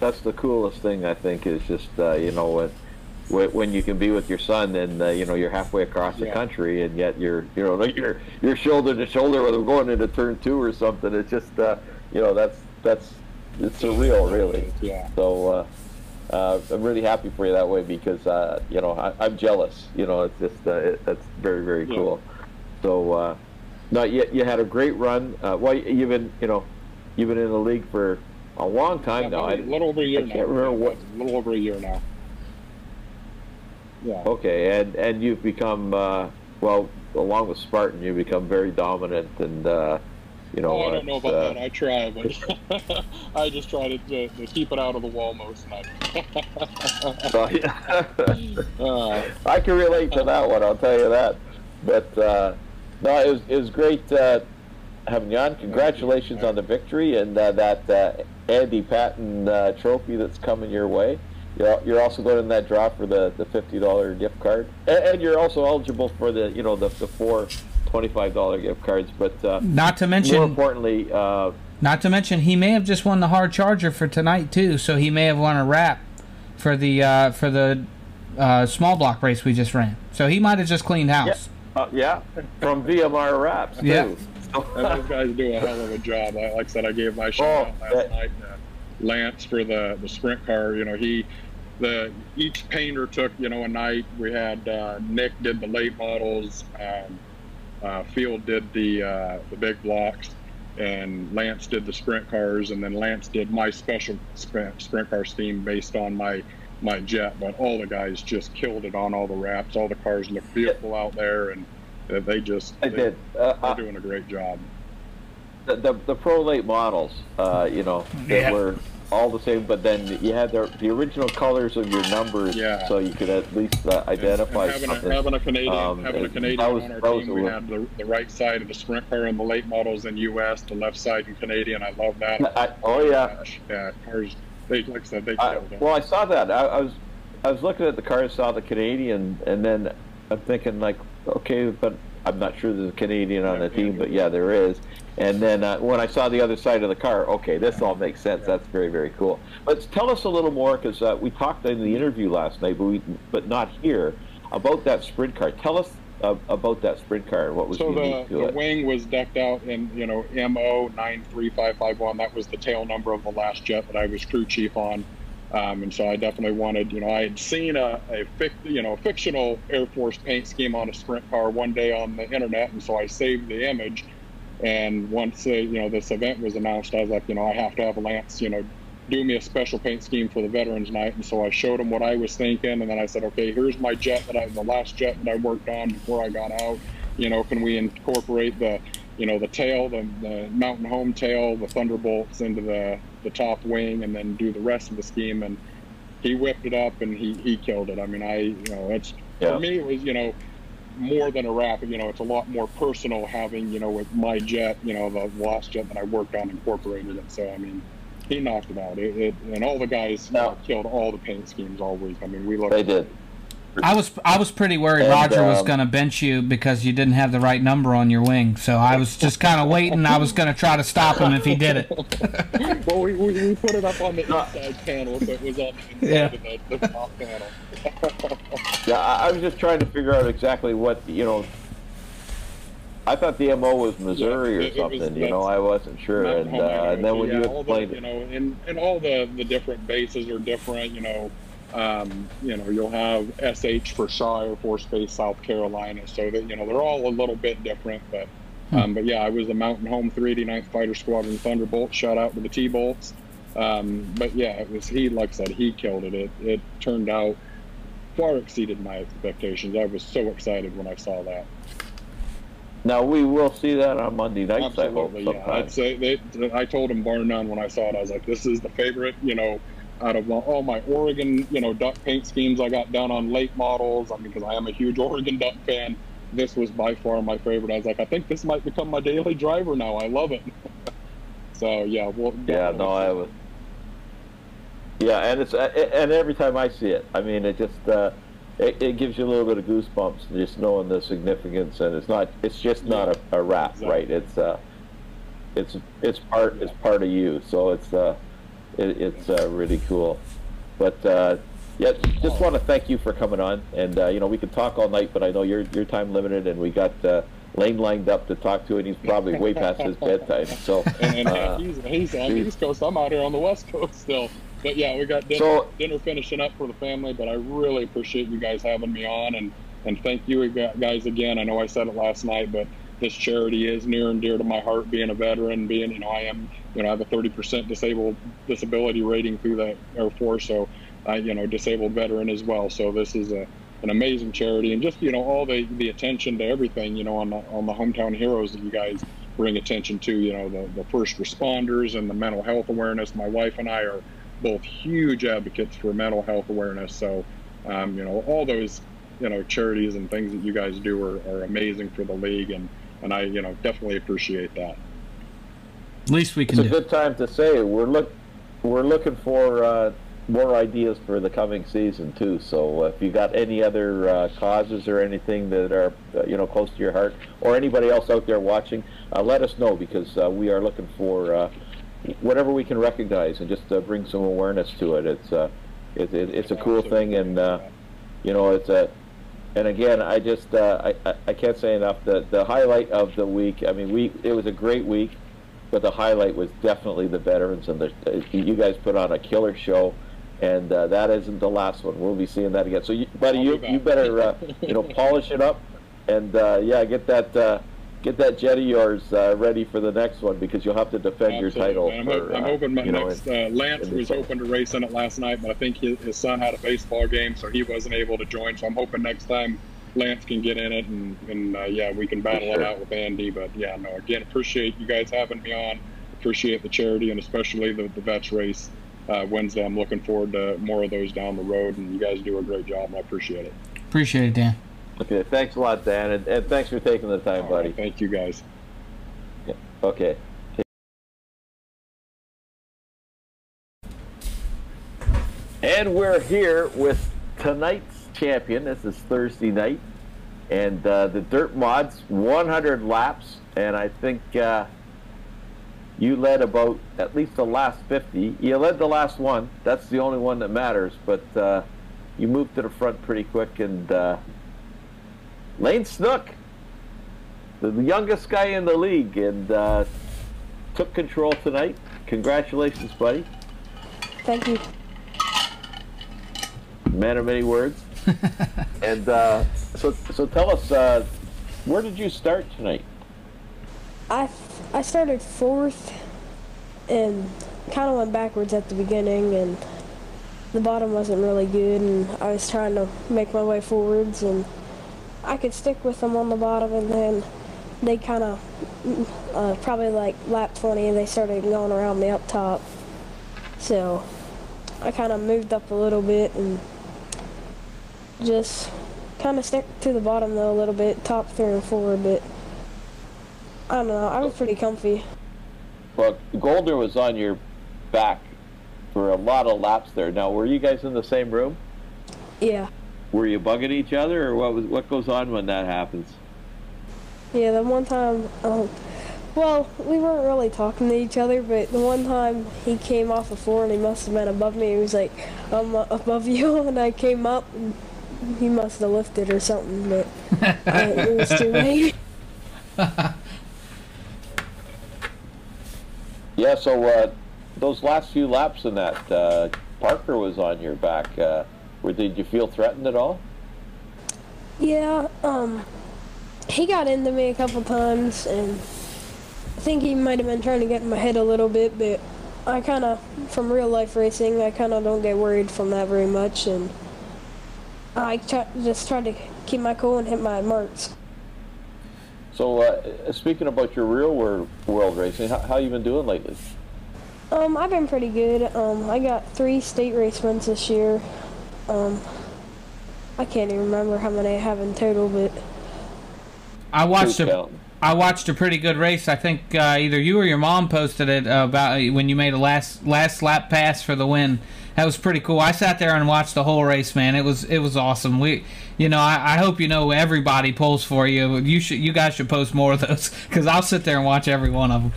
that's the coolest thing I think is just uh, you know when, when you can be with your son and uh, you know you're halfway across the yeah. country and yet you're you know you're you're shoulder to shoulder with him going into turn two or something. It's just uh, you know that's that's it's surreal, really. Yeah. So. Uh, uh, I'm really happy for you that way because uh, you know I, am jealous. You know, it's just uh, it, that's very very cool. So, uh, no, you, you had a great run. Uh, well, you've been you know you've been in the league for a long time yeah, now. A little over a year I now. can't remember what. A little over a year now. Yeah. Okay, and and you've become uh, well along with Spartan, you've become very dominant and uh, you know. Oh, I don't know about uh, that. I try, but I just try to, to, to, keep it out of the wall most nights. well, yeah. uh, I can relate to that one. I'll tell you that. But uh, no, it was it was great uh, having you on. Congratulations on the victory and uh, that uh, Andy Patton trophy that's coming your way. You're, you're also going in that draw for the, the fifty dollar gift card, and, and, you're also eligible for the you know the, the four twenty-five dollar gift cards. But uh, not to mention, more importantly, uh, not to mention, he may have just won the hard charger for tonight too. So he may have won a wrap for the uh, for the uh, small block race we just ran. So he might have just cleaned house. Yeah, uh, yeah. from VMR wraps too. Yeah. those guys do a hell of a job. Like I said, I gave my shout oh, out last that, night. Lance for the the sprint car. You know he the each painter took you know a night. We had uh, Nick did the late models. Um, uh, Field did the uh, the big blocks, and Lance did the sprint cars, and then Lance did my special sprint, sprint car steam based on my my jet. But all the guys just killed it on all the wraps. All the cars look beautiful out there, and they just they, did. Uh, they're doing a great job. The, the, the pro late models, uh, you know, that yeah. were all the same, but then you had the, the original colors of your numbers, Yeah. so you could at least uh, identify And having, something. a, having a Canadian, Um, having a Canadian was- on our team, we had the, the right side of the sprint car in the late models in U.S., the left side in Canadian. I love that. I, oh yeah, yeah, cars. They like I said, they I, well, I saw that. I, I was, I was looking at the car, saw the Canadian, and then I'm thinking like, okay, but I'm not sure there's a Canadian on the team, but yeah, there is. And then uh, when I saw the other side of the car, okay, this all makes sense. That's very, very cool. But tell us a little more, because uh, we talked in the interview last night, but we, but not here, about that sprint car. Tell us uh, about that sprint car what was So the, to the it. wing was decked out in you know MO nine three five five one. That was the tail number of the last jet that I was crew chief on, um, and so I definitely wanted you know I had seen a, a fic, you know fictional Air Force paint scheme on a sprint car one day on the internet, and so I saved the image. And once uh, you know this event was announced, I was like, you know, I have to have Lance, you know, do me a special paint scheme for the Veterans Night. And so I showed him what I was thinking, and then I said, okay, here's my jet that I, the last jet that I worked on before I got out. You know, can we incorporate the, you know, the tail, the, the mountain home tail, the Thunderbolts into the the top wing, and then do the rest of the scheme. And he whipped it up, and he he killed it. I mean, I you know, it's Yeah. for me it was you know more than a wrap. You know, it's a lot more personal having you know with my jet, you know, the last jet that I worked on incorporated it. So I mean, he knocked it out. It, it and all the guys No. killed all the paint schemes all week. I mean, we looked. They did. I was I was pretty worried And, Roger was um, going to bench you because you didn't have the right number on your wing. So I was just kind of waiting. I was going to try to stop him if he did it. well, we, we, we put it up on the inside panel, so it was on the inside Yeah. of the, the top panel. Yeah, I, I was just trying to figure out exactly what you know. I thought the MO was Missouri Yeah, or it- it was- something. you know, I wasn't sure, and uh, and then when yeah, you all the, you know, and, and all the, the different bases are different, you know, um, you know, you'll have SH for Shaw Air Force Base, South Carolina, so that, you know, they're all a little bit different, but, um, but yeah, I was the Mountain Home 389th Fighter Squadron Thunderbolt, shout out to the T-Bolts, um, but yeah, it was, he, like I said, he killed it, it, it turned out far exceeded my expectations, I was so excited when I saw that. now we will see that on Monday nights. I hope Absolutely, yeah. sometime. I'd say they, I told him bar none when I saw it. I was like, this is the favorite, you know, out of all my Oregon, you know, duck paint schemes I got done on late models. I mean, because I am a huge Oregon duck fan. This was by far my favorite. I was like, I think this might become my daily driver now. I love it. so yeah, well, Yeah, no, I was. Yeah, and it's and every time I see it, I mean, it just uh, it, it gives you a little bit of goosebumps just knowing the significance, and it's not it's just not a, a wrap, Exactly. right? It's uh, it's it's part it's part of you, so it's uh, it, it's uh, really cool. But uh, yeah, just want to thank you for coming on, and uh, you know we can talk all night, but I know you're you're time limited, and we got. Uh, Lane lined up to talk to, and he's probably way past his bedtime. So, and, and uh, he's, he's on the. East Coast. I'm out here on the West Coast still. But yeah, we got dinner, So- dinner finishing up for the family. But I really appreciate you guys having me on, and and thank you guys again. I know I said it last night, but this charity is near and dear to my heart. Being a veteran, being you know I am you know I have a 30% disabled disability rating through the Air Force, so I you know disabled veteran as well. So this is a an amazing charity, and just you know all the the attention to everything you know on the on the hometown heroes that you guys bring attention to. You know the the first responders and the mental health awareness. My wife and I are both huge advocates for mental health awareness. So um, you know all those you know charities and things that you guys do are, are amazing for the league, and and I you know definitely appreciate that. Least we can. it's a do. good time to say we're look we're looking for uh, more ideas for the coming season too. So if you got any other uh, causes or anything that are uh, you know close to your heart, or anybody else out there watching, uh, let us know because uh, we are looking for uh, whatever we can recognize and just uh, bring some awareness to it. It's uh, it, it, it's a cool thing, and uh, you know it's a. And again, I just uh, I, I can't say enough. The the highlight of the week. I mean, we it was a great week, but the highlight was definitely the veterans and the you guys put on a killer show, and uh, that isn't the last one. We'll be seeing that again. So, you, buddy, I'll you be you better uh, you know polish it up, and uh, yeah, get that uh, get that jet of yours uh, ready for the next one because you'll have to defend your title. Absolutely. I'm, for, I'm uh, hoping my you know, next uh, Lance was summer. open to race in it last night, but I think his, his son had a baseball game, so he wasn't able to join. So I'm hoping next time Lance can get in it, and, and uh, yeah, we can battle sure. it out with Andy. But yeah, no, again, appreciate you guys having me on. Appreciate the charity and especially the, the vets race. uh, Wednesday. I'm looking forward to more of those down the road, and you guys do a great job. I appreciate it. Appreciate it, Dan. Okay, thanks a lot, Dan, and, and thanks for taking the time, All buddy. right, thank you guys. Okay. And we're here with tonight's champion. This is Thursday night. And uh, the Dirt Mods, 100 laps. And I think uh, you led about at least the last 50. You led the last one. That's the only one that matters. But uh, you moved to the front pretty quick. And uh, Lane Snook, the youngest guy in the league, and uh, took control tonight. Congratulations, buddy. Thank you. Man of many words. and uh, so, so tell us, uh, where did you start tonight? I I started fourth and kind of went backwards at the beginning and the bottom wasn't really good and I was trying to make my way forwards and I could stick with them on the bottom and then they kind of uh, probably like lap 20 they started going around me up top so I kind of moved up a little bit and just kind of stuck to the bottom though a little bit top three and four but I don't know I was pretty comfy Well, Goldner was on your back for a lot of laps there. Now, were you guys in the same room? yeah Were you bugging each other, or what was what goes on when that happens? Yeah, the one time, um, well, we weren't really talking to each other, but the one time he came off the floor and he must have been above me. He was like, I'm uh, above you, and I came up and he must have lifted or something, but I, it was too late. Yeah. So uh, those last few laps in that, uh, Parker was on your back. Where did you feel threatened at all? Yeah, um, he got into me a couple times, and I think he might have been trying to get in my head a little bit, but I kind of, from real life racing, I kind of don't get worried from that very much, and I try, just try to keep my cool and hit my marks. So, uh, speaking about your real world, world racing, how, how you been doing lately? Um, I've been pretty good. Um, I got three state race wins this year. Um, I can't even remember how many I have in total, but I watched Who's a watched a pretty good race. I think uh, either you or your mom posted it uh, about when you made a last last lap pass for the win. That was pretty cool. I sat there and watched the whole race, man. It was it was awesome. We, you know, I, I hope you know everybody pulls for you. You should you guys should post more of those because I'll sit there and watch every one of them.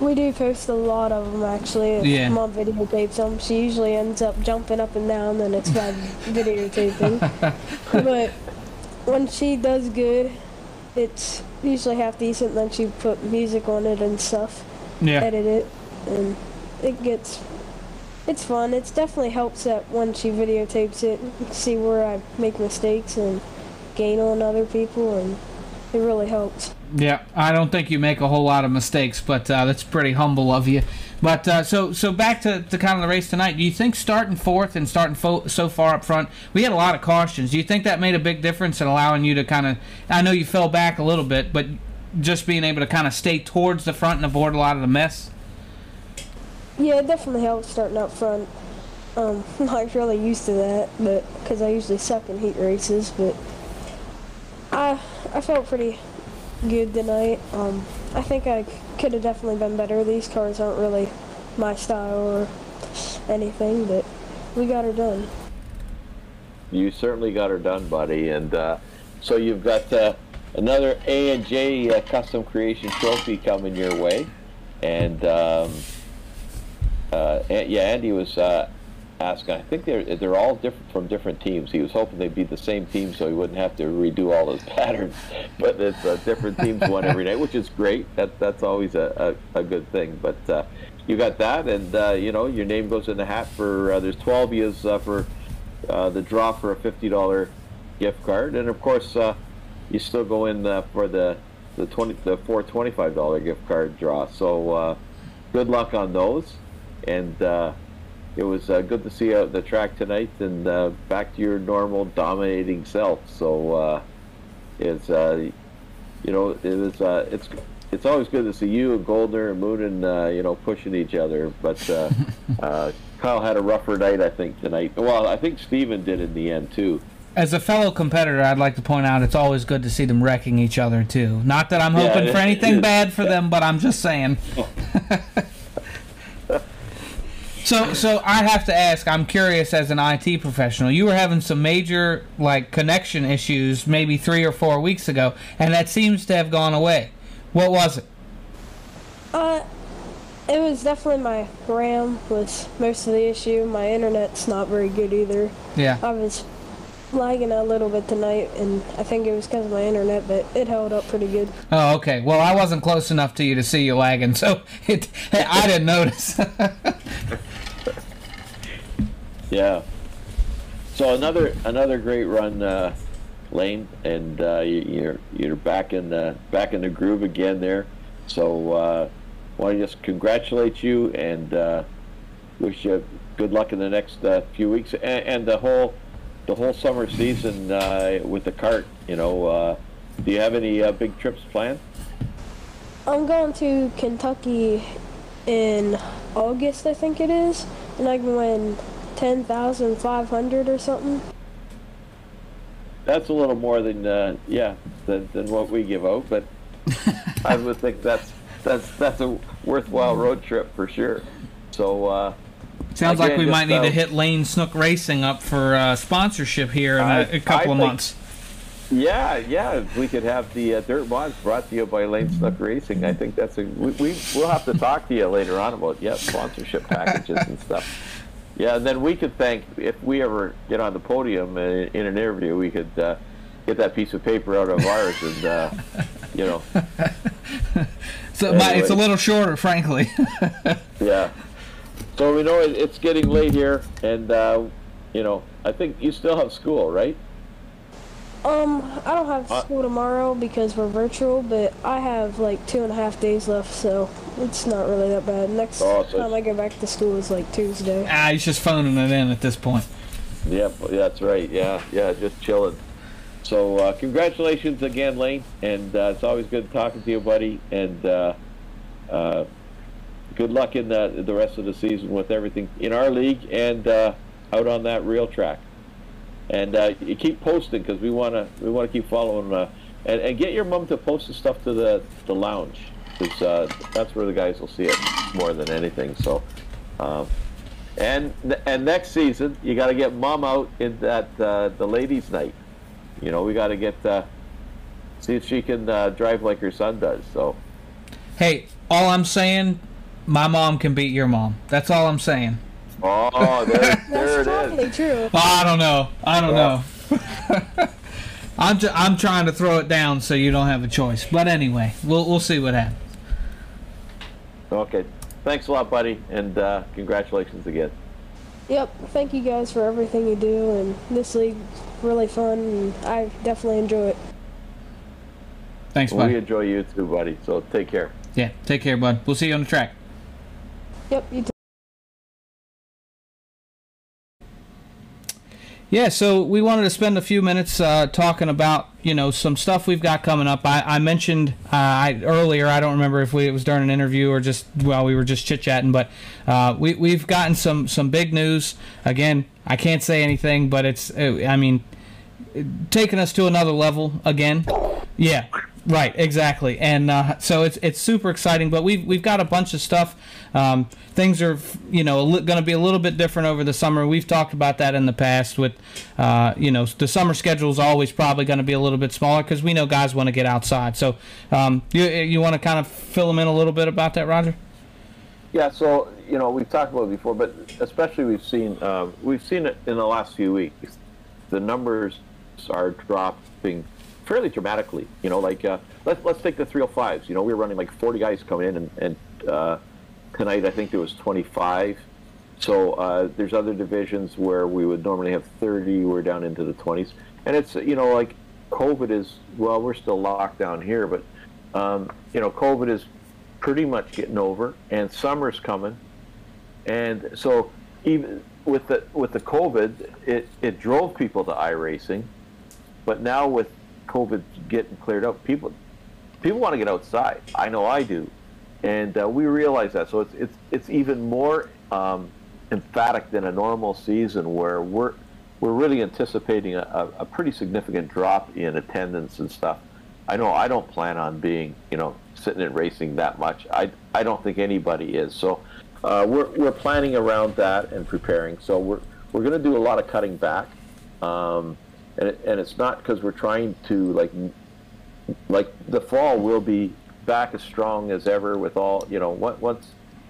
We do post a lot of them actually. If Yeah. Mom videotapes them. She usually ends up jumping up and down, and it's bad videotaping. but when she does good, it's usually half decent. Then she put music on it and stuff. Yeah. edit it, and it gets. It's fun. It's definitely helps that when she videotapes it, see where I make mistakes and gain on other people, and it really helps. Yeah, I don't think you make a whole lot of mistakes, but uh, that's pretty humble of you. But uh, so so back to, to kind of the race tonight. Do you think starting fourth and starting fo- so far up front, we had a lot of cautions. Do you think that made a big difference in allowing you to kind of? I know you fell back a little bit, but just being able to kind of stay towards the front and avoid a lot of the mess. Yeah, it definitely helps starting up front. Um, I'm not really used to that, but because I usually suck in heat races, but I I felt pretty good tonight. Um, I think I could have definitely been better. These cars aren't really my style or anything, but we got her done. You certainly got her done, buddy. And uh, so you've got uh, another A and J uh, custom creation trophy coming your way, and um, uh, yeah, Andy was uh, asking. I think they're they're all different from different teams. He was hoping they'd be the same team, so he wouldn't have to redo all his patterns. But it's uh, different teams won every night, which is great. That that's always a, a, a good thing. But uh, you got that, and uh, you know your name goes in the hat for. Uh, there's 12 years uh, for uh, the draw for a $50 gift card, and of course uh, you still go in uh, for the the 20 the four $25 gift card draw. So good luck on those, and it was uh, good to see you out the track tonight and uh, back to your normal dominating self. So uh, it's uh, you know it was uh, it's it's always good to see you and Goldner and Moon and uh, you know pushing each other. But uh, uh, Kyle had a rougher night, I think tonight. Well, I think Steven did in the end too. As a fellow competitor, I'd like to point out it's always good to see them wrecking each other too. Not that I'm hoping it- for anything bad for them, but I'm just saying. so, so I have to ask. I'm curious, as an IT professional, you were having some major like connection issues maybe three or four weeks ago, and that seems to have gone away. What was it? Uh, it was definitely my RAM was most of the issue. My internet's not very good either. Yeah. I was lagging a little bit tonight, and I think it was because of my internet, but it held up pretty good. Oh, okay. Well, I wasn't close enough to you to see you lagging, so it, I didn't notice. Yeah. So another another great run, uh, Lane, and uh, you, you're you're back in the back in the groove again there. So uh, want to just congratulate you and uh, wish you good luck in the next uh, few weeks and, and the whole the whole summer season uh, with the cart. You know, uh, do you have any uh, big trips planned? I'm going to Kentucky in August, I think it is, and I can win 10,500 or something. That's a little more than uh, yeah than, than what we give out, but I would think that's that's that's a worthwhile road trip for sure. So uh, Sounds like we just, might need to uh, hit Lane Snook Racing up for uh, sponsorship here in a I- a couple I of think- months. yeah, yeah, we could have the uh, dirt mods brought to you by Lane Snook Racing. I think that's a we, we we'll have to talk to you later on about yeah sponsorship packages and stuff. Yeah, and then we could thank if we ever get on the podium in, in an interview, we could uh, get that piece of paper out of ours and uh, you know So my, it's a little shorter, frankly. Yeah. So we know it, it's getting late here, and uh, you know, I think you still have school, right? Um, I don't have Uh, school tomorrow because we're virtual, but I have like two and a half days left, so it's not really that bad. Next Oh, so time I go back to school is like Tuesday. ah, he's just phoning it in at this point. Yep, that's right. Yeah, yeah, just chilling. So uh, congratulations again, Lane, and uh, it's always good talking to you, buddy. And uh, uh, good luck in the the rest of the season with everything in our league and uh, out on that real track. And uh, you keep posting because we wanna we wanna keep following. Uh, and, and get your mom to post the stuff to the the lounge because uh, that's where the guys will see it more than anything. So. Um, and and next season, you got to get mom out in that uh, the ladies' night. You know, we got to get uh, see if she can uh, drive like her son does. So Hey, all I'm saying, my mom can beat your mom. That's all I'm saying. oh, there, there That's it probably is. true. I don't know. I don't Well. know. I'm ju- I'm trying to throw it down so you don't have a choice. But anyway, we'll we'll see what happens. Okay, thanks a lot, buddy, and uh, congratulations again. Yep, thank you guys for everything you do, and this league's really fun, and I definitely enjoy it. Thanks, We enjoy you too, buddy. So take care. Yeah, take care, bud. We'll see you on the track. Yep, you too. Yeah, so we wanted to spend a few minutes uh, talking about you know some stuff we've got coming up. I, I mentioned uh, I, earlier. I don't remember if we, it was during an interview or just while we were just chit chatting, but uh, we we've gotten some some big news. Again, I can't say anything, but it's I mean taking us to another level again. Yeah, right, exactly. And uh, so it's it's super exciting. But we've we've got a bunch of stuff. Um, things are you know going to be a little bit different over the summer. We've talked about that in the past. With uh, you know the summer schedule is always probably going to be a little bit smaller because we know guys want to get outside. So um, you you want to kind of fill them in a little bit about that, Roger? Yeah, so you know we've talked about it before, but especially we've seen uh, we've seen it in the last few weeks. The numbers are dropping fairly dramatically. You know, like uh, let's let's take the 305s. You know, we were running like 40 guys coming in, and, and uh, tonight I think there was 25. So uh, there's other divisions where we would normally have 30. We're down into the 20s, and it's you know like COVID is well, we're still locked down here, but um, you know COVID is pretty much getting over, and summer's coming, and so even with the with the COVID, it it drove people to iRacing, but now with COVID getting cleared up, people people want to get outside. I know I do, and uh, we realize that. So it's it's it's even more um, emphatic than a normal season where we're we're really anticipating a, a, pretty significant drop in attendance and stuff. I know I don't plan on being you know sitting and racing that much. I I don't think anybody is. So uh, we're we're planning around that and preparing. So we're we're going to do a lot of cutting back. Um, and, it, and it's not because we're trying to like like the fall will be back as strong as ever with all you know once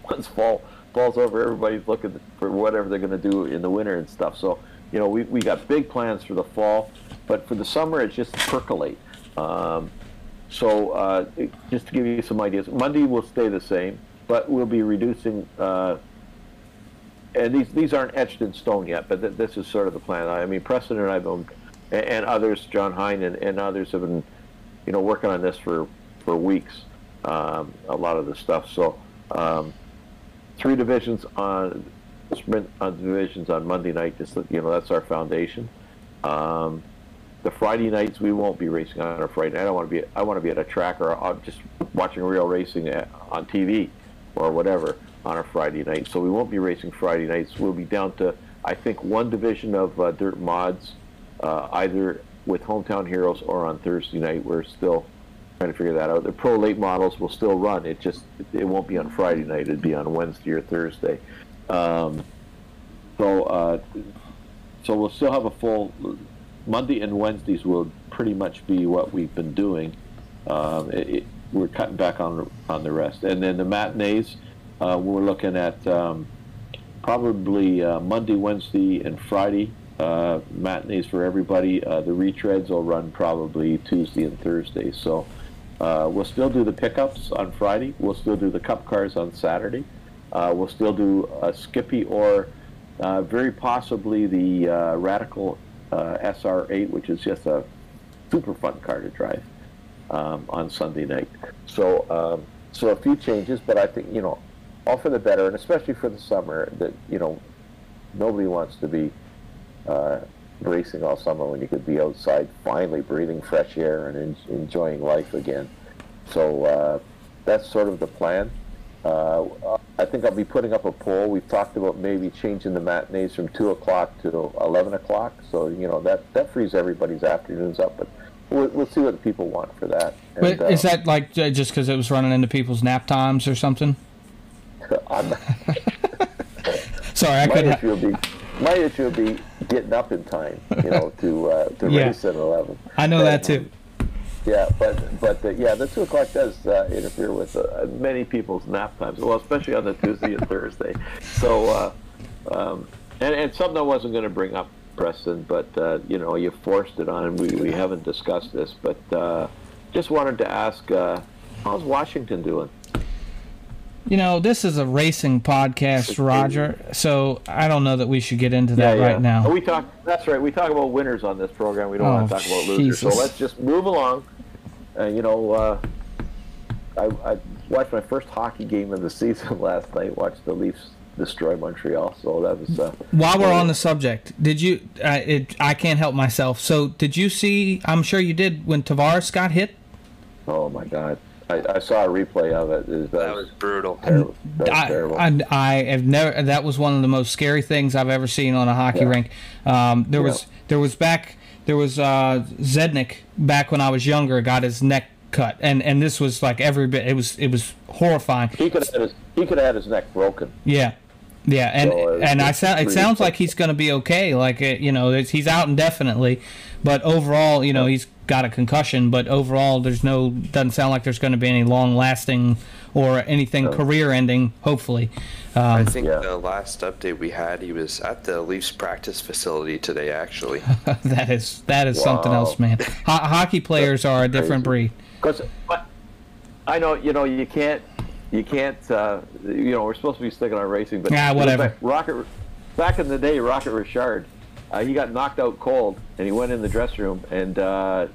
once fall falls over everybody's looking for whatever they're going to do in the winter and stuff. So you know we, we got big plans for the fall but for the summer it's just percolate. Um, so uh, just to give you some ideas monday will stay the same but we'll be reducing uh, and these these aren't etched in stone yet but th- this is sort of the plan. I mean preston and i've been and, and others john hine and, and others have been you know, working on this for, for weeks, um, a lot of the stuff. So, um, three divisions on sprint on divisions on Monday night. Just you know, that's our foundation. Um, the Friday nights we won't be racing on a Friday. I don't want to be. I want to be at a track or I'm just watching real racing at, on TV or whatever on a Friday night. So we won't be racing Friday nights. We'll be down to I think one division of uh, dirt mods, uh, either with Hometown Heroes or on Thursday night. We're still trying to figure that out. The pro late models will still run. It just it won't be on Friday night. It'd be on Wednesday or Thursday. Um, so uh, so we'll still have a full Monday and Wednesdays will pretty much be what we've been doing. Um, it, it, we're cutting back on on the rest, and then the matinees uh, we're looking at um, probably uh, Monday, Wednesday, and Friday uh, matinees for everybody. Uh, the retreads will run probably Tuesday and Thursday. So uh, we'll still do the pickups on Friday. We'll still do the cup cars on Saturday. Uh, we'll still do a Skippy or uh, very possibly the uh, Radical SR8, which is just a super fun car to drive um, on Sunday night. So um, so a few changes, but I think you know all for the better, and especially for the summer. That you know nobody wants to be uh, racing all summer when you could be outside finally breathing fresh air and en- enjoying life again. So uh, that's sort of the plan. Uh, I think I'll be putting up a poll. We've talked about maybe changing the matinees from 2 o'clock to 11 o'clock. So, you know, that, that frees everybody's afternoons up. But we'll, we'll see what the people want for that. And, is uh, that like just because it was running into people's nap times or something? Sorry, I couldn't my issue would be getting up in time, you know, to uh, to yeah. race at eleven. I know that too. Yeah, but but uh, yeah, the two o'clock does uh, interfere with uh, many people's nap times. Well, especially on the Tuesday and Thursday. So, uh, um, and and something I wasn't going to bring up, Preston, but uh, you know, you forced it on. We we haven't discussed this, but just wanted to ask, how's Washington doing? You know, this is a racing podcast, Roger. So I don't know that we should get into that yeah, yeah. right now. We talk. That's right. We talk about winners on this program. We don't oh, want to talk about losers. Jesus. So let's just move along. Uh, you know, uh, I, I, watched my first hockey game of the season last night. Watched the Leafs destroy Montreal. So that was. Uh, While we're on the subject, did you? Uh, it, I can't help myself. So did you see? I'm sure you did when Tavares got hit. Oh my God! I, I, saw a replay of it. it was, that, was brutal. Terrible. That was I, terrible. I, I, have never. That was one of the most scary things I've ever seen on a hockey yeah. rink. Um, there yeah. was there was back there was uh, Zednik back when I was younger got his neck cut, and and this was like every bit. It was it was horrifying. He could have had his, he could have had his neck broken. Yeah. Yeah, and so and I sound it sounds like he's going to be okay. Like you know, he's out indefinitely, but overall, you know, he's got a concussion, but overall, there's no doesn't sound like there's going to be any long lasting or anything no. career ending. Hopefully, um, I think yeah. the last update we had, he was at the Leafs practice facility today. Actually, that is that is wow. something else, man. Ho- hockey players are a different breed. Because I know you know you can't you can't uh, you know we're supposed to be sticking on racing, but yeah, whatever. Back, Rocket back in the day, Rocket Richard uh, he got knocked out cold, and he went in the dressing room, and uh,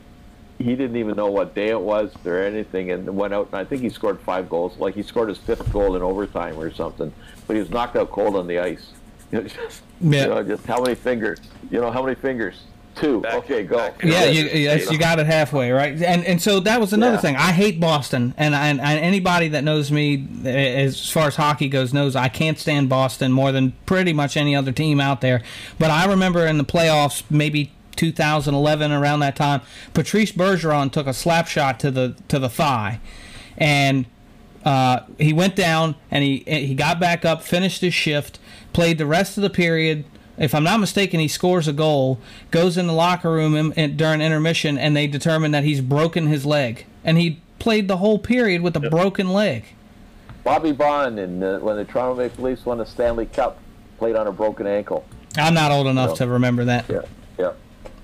he didn't even know what day it was or anything, and went out. And I think he scored five goals. Like he scored his fifth goal in overtime or something. But he was knocked out cold on the ice. You know, just, yeah. you know, just how many fingers? You know, how many fingers? Two. Back, okay, go. Yeah, you, yes, you got it halfway, right? And and so that was another yeah. thing. I hate Boston, and, and, and anybody that knows me as far as hockey goes knows I can't stand Boston more than pretty much any other team out there. But I remember in the playoffs, maybe 2011 around that time, Patrice Bergeron took a slap shot to the to the thigh, and uh, he went down and he he got back up, finished his shift, played the rest of the period if I'm not mistaken, he scores a goal, goes in the locker room in, in, during intermission, and they determine that he's broken his leg, and he played the whole period with a yep. broken leg. Bobby Baun, and uh, when the Toronto Maple Leafs won the Stanley Cup, played on a broken ankle. I'm not old enough so, to remember that. Yeah, yeah.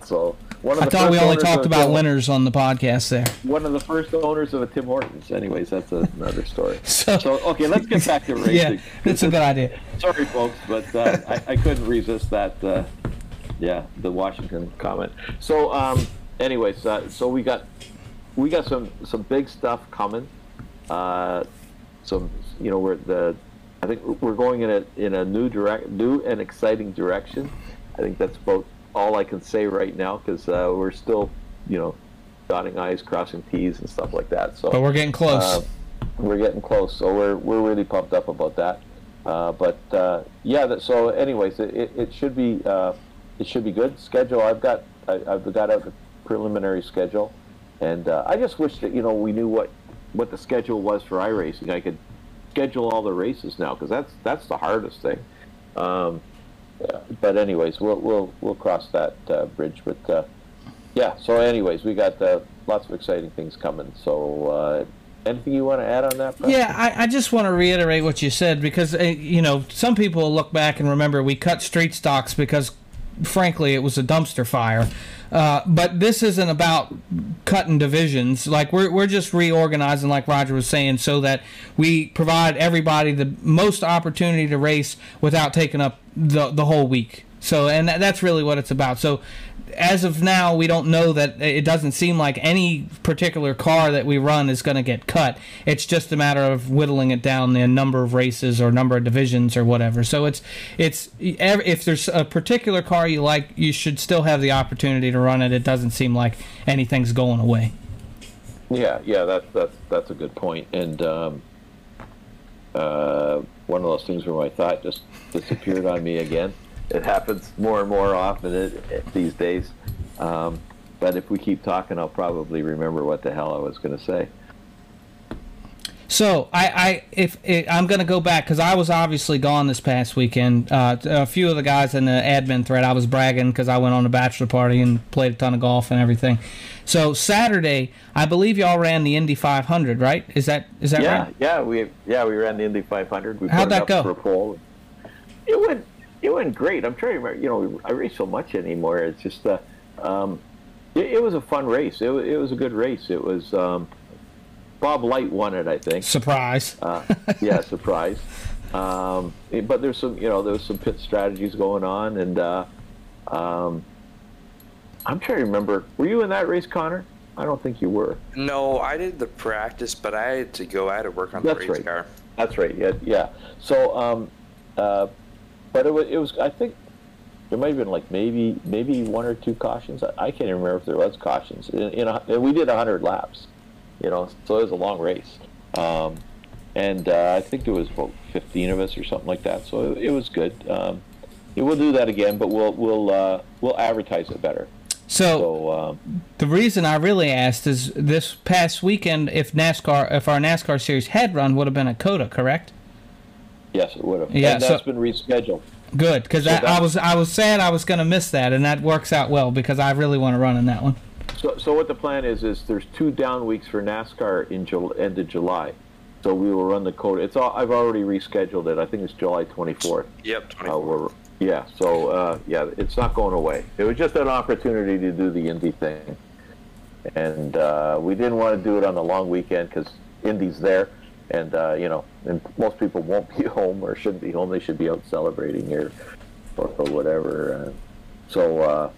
So one of I thought we only talked about winners on the podcast there. One of the first owners of a Tim Hortons. Anyways, that's another story. so, so, okay, let's get back to racing. yeah, that's a good idea. Sorry, folks, but uh, I, I, couldn't resist that. Uh, yeah, the Washington comment. So, um, anyways, uh, so we got we got some some big stuff coming. Uh, some, you know, we're the I think we're going in a in a new direct, new and exciting direction. I think that's both all I can say right now because uh, we're still, you know, dotting I's, crossing T's, and stuff like that. So, but we're getting close. Uh, we're getting close, so we're we're really pumped up about that. Uh, but uh, yeah, that, so anyways, it, it should be uh, it should be good. Schedule I've got I, have got a preliminary schedule, and uh, I just wish that you know we knew what what the schedule was for iRacing. I could schedule all the races now because that's that's the hardest thing. Um, but anyways, we'll we'll we'll cross that uh, bridge. But uh, yeah, so anyways, we got uh, lots of exciting things coming. So uh, anything you want to add on that? Yeah, I, I, just want to reiterate what you said because uh, you know some people look back and remember we cut street stocks because frankly it was a dumpster fire. Uh, but this isn't about cutting divisions. Like we're we're just reorganizing, like Roger was saying, so that we provide everybody the most opportunity to race without taking up the the whole week. So, and that's really what it's about. So, as of now, we don't know that it doesn't seem like any particular car that we run is going to get cut. It's just a matter of whittling it down the number of races or number of divisions or whatever. So it's it's if there's a particular car you like, you should still have the opportunity to run it. It doesn't seem like anything's going away. Yeah, yeah, that's that's that's a good point. And um, uh, one of those things where my thought just disappeared on me again it happens more and more often it, it, these days. Um, but if we keep talking, I'll probably remember what the hell I was going to say. So I, I if, if I'm going to go back because I was obviously gone this past weekend. Uh, a few of the guys in the admin thread, I was bragging because I went on a bachelor party and played a ton of golf and everything. So Saturday, I believe y'all ran the Indy 500, right? Is that is that yeah, right? Yeah, we yeah we ran the Indy 500. We How'd that go? For a poll. It went it went great. I'm trying to remember. You know, I race so much anymore. It's just, uh, um, it, it, was a fun race. It, it was a good race. It was um, Bob Light won it, I think. Surprise. Uh, yeah, surprise. Um, but there's some, you know, there's some pit strategies going on, and uh, um, I'm trying to remember. Were you in that race, Connor? I don't think you were. No, I did the practice, but I had to go. I had to work on That's the race right. car. That's right. Yeah, yeah. So, um, uh, but it was, it was I think there might have been like maybe maybe one or two cautions. I, I can't even remember if there was cautions. In, in a, we did 100 laps, you know, so it was a long race. Um, and uh, I think there was about 15 of us or something like that. So it, it was good. Um, yeah, we'll do that again, but we'll we'll uh, we'll advertise it better. So, so um, the reason I really asked is this past weekend, if NASCAR, if our NASCAR series had run, would have been a COTA, correct? Yes, it would have. Yeah, and that's so, been rescheduled. Good, because so I was I was sad I was going to miss that, and that works out well because I really want to run in that one. So, so what the plan is is there's two down weeks for NASCAR in July, end of July. So we will run the COTA. It's all I've already rescheduled it. I think it's July 24th. Yep, 24th. Uh, yeah, so uh, yeah, it's not going away. It was just an opportunity to do the Indy thing, and uh, we didn't want to do it on the long weekend because Indy's there and uh, you know, and most people won't be home or shouldn't be home. They should be out celebrating or or, or whatever. Uh, so, uh,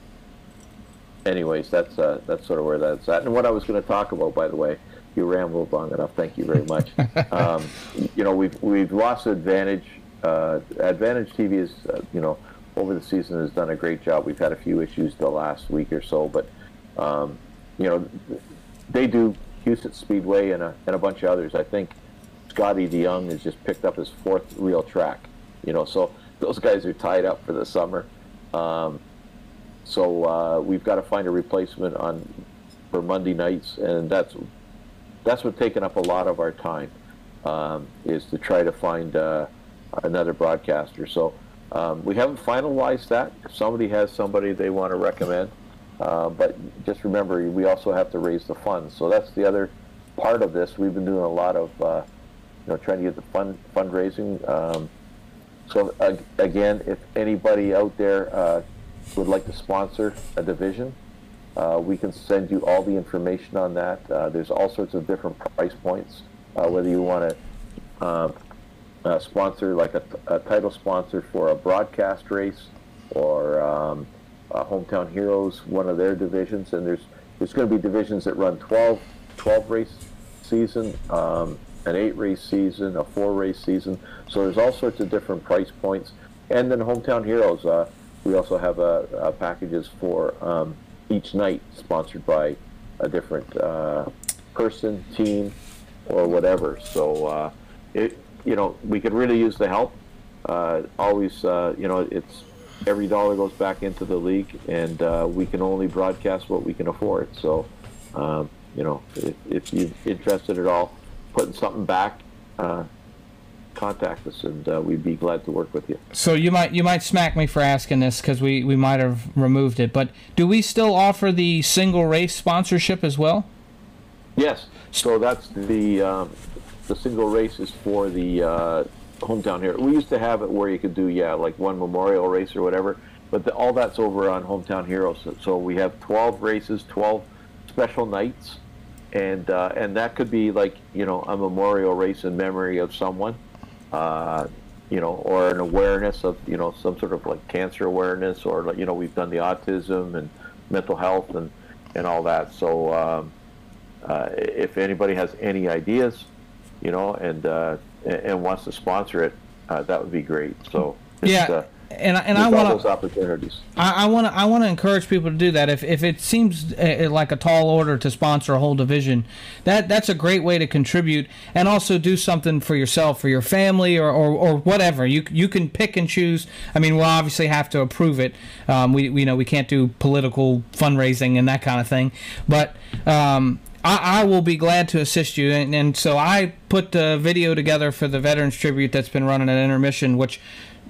anyways, that's uh, that's sort of where that's at. And what I was going to talk about, by the way, you rambled long enough. Thank you very much. um, you know, we've we've lost advantage. Uh, advantage TV is, uh, you know, over the season has done a great job. We've had a few issues the last week or so, but um, you know they do Houston Speedway and a, and a bunch of others. I think Scotty DeYoung has just picked up his fourth real track. You know, so those guys are tied up for the summer. Um, so uh, we've got to find a replacement on for Monday nights, and that's that's what's taken up a lot of our time um, is to try to find uh, another broadcaster. So um, we haven't finalized that. If somebody has somebody they want to recommend, uh, but just remember, we also have to raise the funds. So that's the other part of this. We've been doing a lot of, uh, know, trying to get the fund fundraising. Um, so uh, again, if anybody out there uh, would like to sponsor a division, uh, we can send you all the information on that. Uh, there's all sorts of different price points. whether you want to sponsor like a, a, title sponsor for a broadcast race or um, uh, Hometown Heroes, one of their divisions, and there's there's going to be divisions that run 12, 12 race season, um, an eight race season, a four race season. So there's all sorts of different price points. And then Hometown Heroes, uh, we also have uh, packages for um, each night sponsored by a different uh, person, team, or whatever. So uh, it, you know, we could really use the help. Uh, always, you know, it's every dollar goes back into the league, and uh, we can only broadcast what we can afford. So, um, you know, if, if, you're interested at all, putting something back, uh, contact us, and uh, we'd be glad to work with you. So you might you might smack me for asking this because we we might have removed it, but do we still offer the single race sponsorship as well? Yes. So that's the um, the single race is for the uh, hometown here. We used to have it where you could do yeah like one memorial race or whatever, but the, all that's over on hometown heroes. So, so, we have 12 races, 12 special nights, and uh, and that could be like you know a memorial race in memory of someone, uh, you know, or an awareness of you know some sort of like cancer awareness, or you know we've done the autism and mental health and and all that. So um, uh, if anybody has any ideas, you know, and uh, and wants to sponsor it, uh, that would be great. So yeah. And and I want those opportunities. I want to I want to encourage people to do that. If if it seems uh, uh, like a tall order to sponsor a whole division, that that's a great way to contribute and also do something for yourself, for your family, or, or, or whatever. You you can pick and choose. I mean, we'll obviously have to approve it. Um, we we know we can't do political fundraising and that kind of thing, but um, I, I, will be glad to assist you. And, and, so I put the video together for the Veterans Tribute that's been running at intermission, which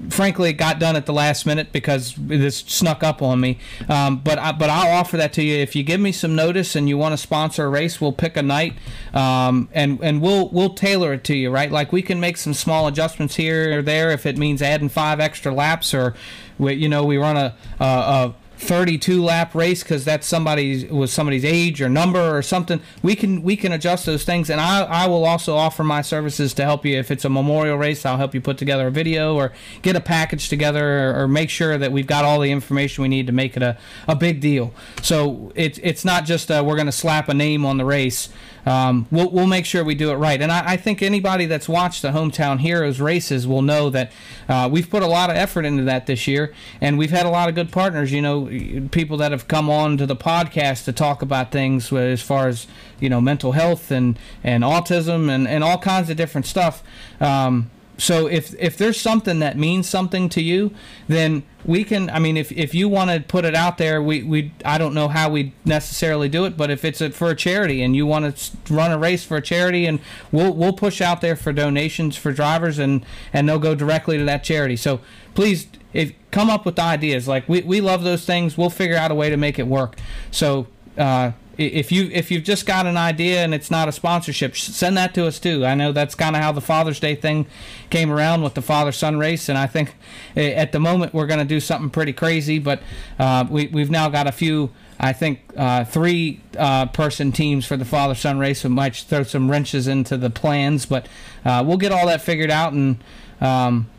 frankly it got done at the last minute because this snuck up on me. Um, but I, but I'll offer that to you if you give me some notice and you want to sponsor a race. We'll pick a night um, and and we'll we'll tailor it to you. Right, like we can make some small adjustments here or there if it means adding five extra laps or we, you know we run a, a, a 32 lap race because that's somebody's was somebody's age or number or something we can we can adjust those things. And I, I will also offer my services to help you. If it's a memorial race i'll help you put together a video or get a package together or, or make sure that we've got all the information we need to make it a, a big deal. So it's it's not just uh, we're going to slap a name on the race um, we'll, we'll make sure we do it right. And I, I, think anybody that's watched the Hometown Heroes races will know that uh, we've put a lot of effort into that this year, and we've had a lot of good partners. You know, people that have come on to the podcast to talk about things as far as you know mental health and and autism and and all kinds of different stuff. Um, so if if there's something that means something to you, then we can. I mean, if if you want to put it out there, we we I don't know how we necessarily do it, but if it's a, for a charity and you want to run a race for a charity, and we'll we'll push out there for donations for drivers, and and they'll go directly to that charity. So please, if come up with ideas. Like we we love those things. We'll figure out a way to make it work. So. Uh, if you if you've just got an idea and it's not a sponsorship, send that to us too. I know that's kind of how the Father's Day thing came around with the father son race, and I think eh, at the moment we're going to do something pretty crazy. But uh, we we've now got a few. I think uh, three uh, person teams for the father son race. We might throw some wrenches into the plans, but uh, we'll get all that figured out and. Um,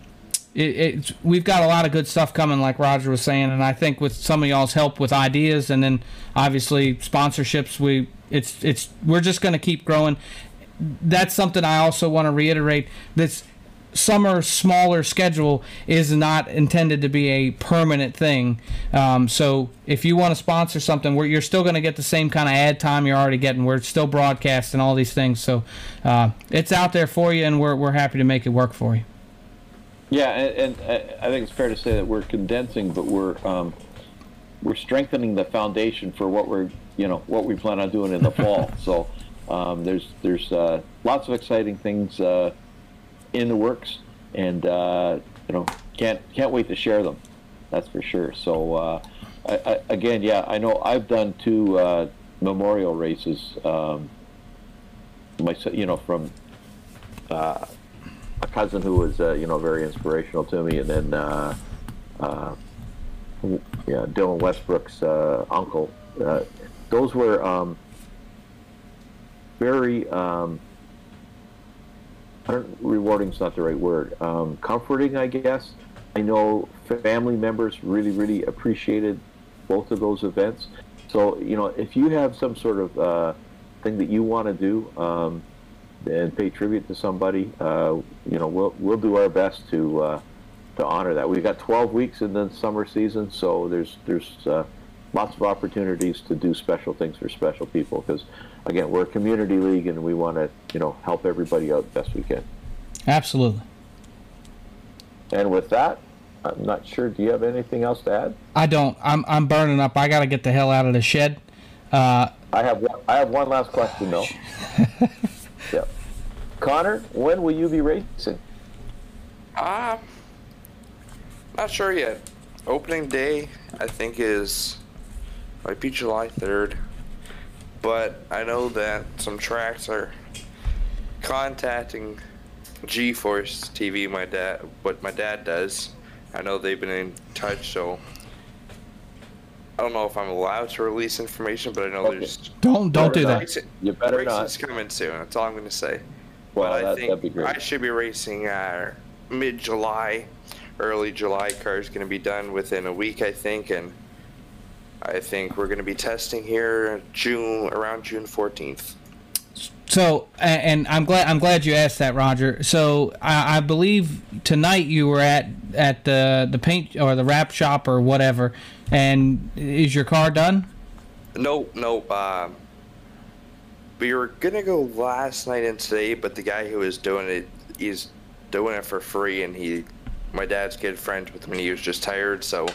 it, we've got a lot of good stuff coming, like Roger was saying, and I think with some of y'all's help with ideas, and then obviously sponsorships, we it's it's we're just going to keep growing. That's something I also want to reiterate. This summer smaller schedule is not intended to be a permanent thing. Um, so if you want to sponsor something, where you're still going to get the same kind of ad time you're already getting. We're still broadcasting all these things, so uh, it's out there for you, and we're we're happy to make it work for you. Yeah, and, and I think it's fair to say that we're condensing, but we're um, we're strengthening the foundation for what we're you know what we plan on doing in the fall. So um, there's there's uh, lots of exciting things uh, in the works, and uh, you know can't can't wait to share them. That's for sure. So uh, I, I, again, yeah, I know I've done two uh, memorial races. Um, my you know from uh, a cousin who was you know very inspirational to me, and then yeah, Dylan Westbrook's uncle. those were um, very um, I don't rewarding is not the right word. Um, comforting, I guess. I know family members really, really appreciated both of those events. So you know, if you have some sort of uh, thing that you want to do um, and pay tribute to somebody, uh, you know, we'll we'll do our best to uh, to honor that. We've got 12 weeks in the summer season, so there's there's uh, lots of opportunities to do special things for special people because again we're a community league and we want to you know help everybody out best we can. Absolutely. And with that i'm not sure do you have anything else to add? I don't. I'm, I'm burning up. I gotta get the hell out of the shed. Uh, i have one, i have one last question though yeah connor when will you be racing uh not sure yet opening day i think is might be July 3rd. But I know that some tracks are contacting G-Force TV, my dad, what my dad does. I know they've been in touch, so I don't know if I'm allowed to release information, but I know okay. there's don't don't do that. Racing, you better racing's not. coming soon. That's all I'm going to say. Well, but that, I think I should be racing uh, mid-July, early July. Car's going to be done within a week, I think, and I think we're going to be testing here June around June 14th. So, and I'm glad I'm glad you asked that, Roger. So, I, I, believe tonight you were at at the the paint or the wrap shop or whatever. And is your car done? No, no. Um, we were gonna go last night and today, but the guy who was doing it, he's doing it for free, and he, my dad's good friends with him, and he was just tired, so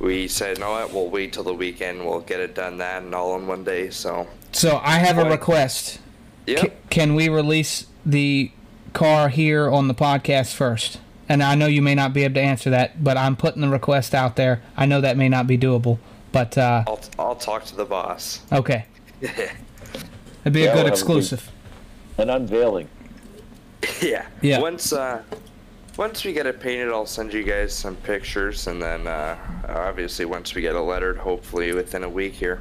we said, no, what, we'll wait till the weekend. We'll get it done that and all in one day. So. So I have a request. Yeah. C- can we release the car here on the podcast first? And I know you may not be able to answer that, but I'm putting the request out there. I know that may not be doable, but uh, I'll I'll talk to the boss. Okay. It'd be yeah, a good we'll exclusive. An unveiling. yeah. Yeah. Once uh, once we get it painted, I'll send you guys some pictures, and then uh, obviously once we get it lettered, hopefully within a week here.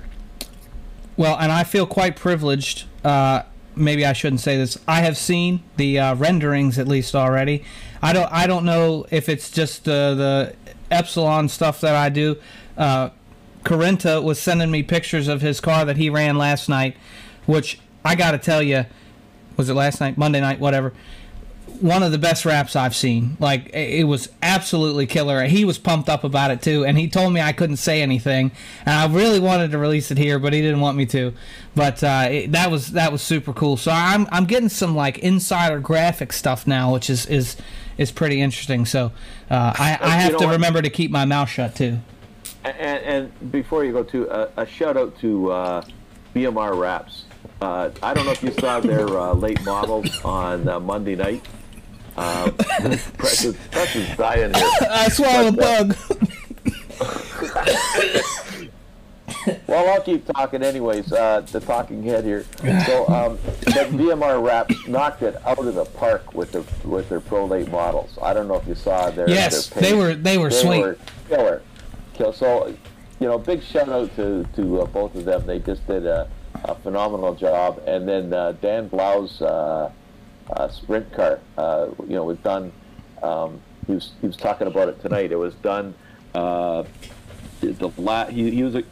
Well, and I feel quite privileged. Uh, maybe I shouldn't say this. I have seen the uh, renderings at least already. I don't. I don't know if it's just uh, the Epsilon stuff that I do. Uh, Carenta was sending me pictures of his car that he ran last night, which I got to tell you, was it last night, Monday night, whatever one of the best wraps I've seen. Like it was absolutely killer. He was pumped up about it too, and he told me I couldn't say anything, and I really wanted to release it here, but he didn't want me to. But uh, it, that was that was super cool. So I'm I'm getting some like insider graphic stuff now, which is is is pretty interesting. So uh, I I have to remember to keep my mouth shut too. And, and before you go to uh, a shout out to uh, BMR Wraps. Uh, I don't know if you saw their uh, late models on Monday night. Um, Preston, Preston's dying here. I swallowed a bug. well, I'll keep talking anyways. Uh, the talking head here. So, um, but BMR Wraps knocked it out of the park with their with their Pro Late models. I don't know if you saw their. Yes, their they were they were they sweet. Were killer. So, you know, big shout out to to uh, both of them. They just did a, a phenomenal job. And then uh, Dan Blau's uh, uh, sprint car. Uh, you know, was done. Um, he was he was talking about it tonight. It was done. Uh, the la- he, he was a,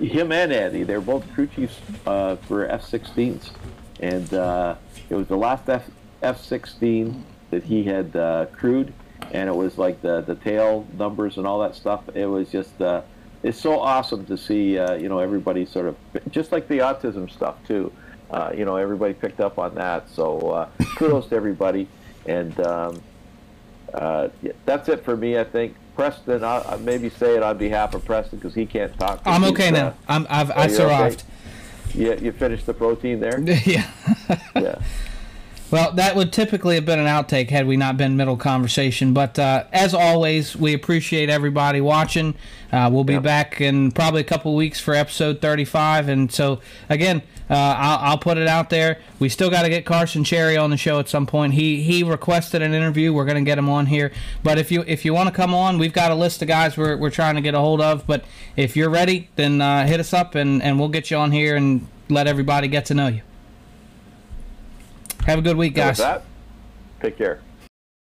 him and Eddie. They're both crew chiefs for F-16s, and it was the last F F-16 that he had uh, crewed, and it was like the the tail numbers and all that stuff. It was just uh, it's so awesome to see uh, you know everybody sort of just like the autism stuff too. Uh, you know everybody picked up on that. So uh, kudos to everybody, and um, uh, that's it for me. I think Preston. I'll, I'll maybe say it on behalf of Preston because he can't talk. I'm okay uh, now. I'm I've oh, I survived. Yeah, you finished the protein there. yeah. yeah. Well, that would typically have been an outtake had we not been middle conversation. But uh, as always, we appreciate everybody watching. Uh, we'll be Yep. back in probably a couple weeks for episode 35. And so, again, uh, I'll, I'll put it out there. We still got to get Carson Cherry on the show at some point. He he requested an interview. We're going to get him on here. But if you if you want to come on, we've got a list of guys we're, we're trying to get a hold of. But if you're ready, then uh, hit us up and, and we'll get you on here and let everybody get to know you. Have a good week, guys. that, take care.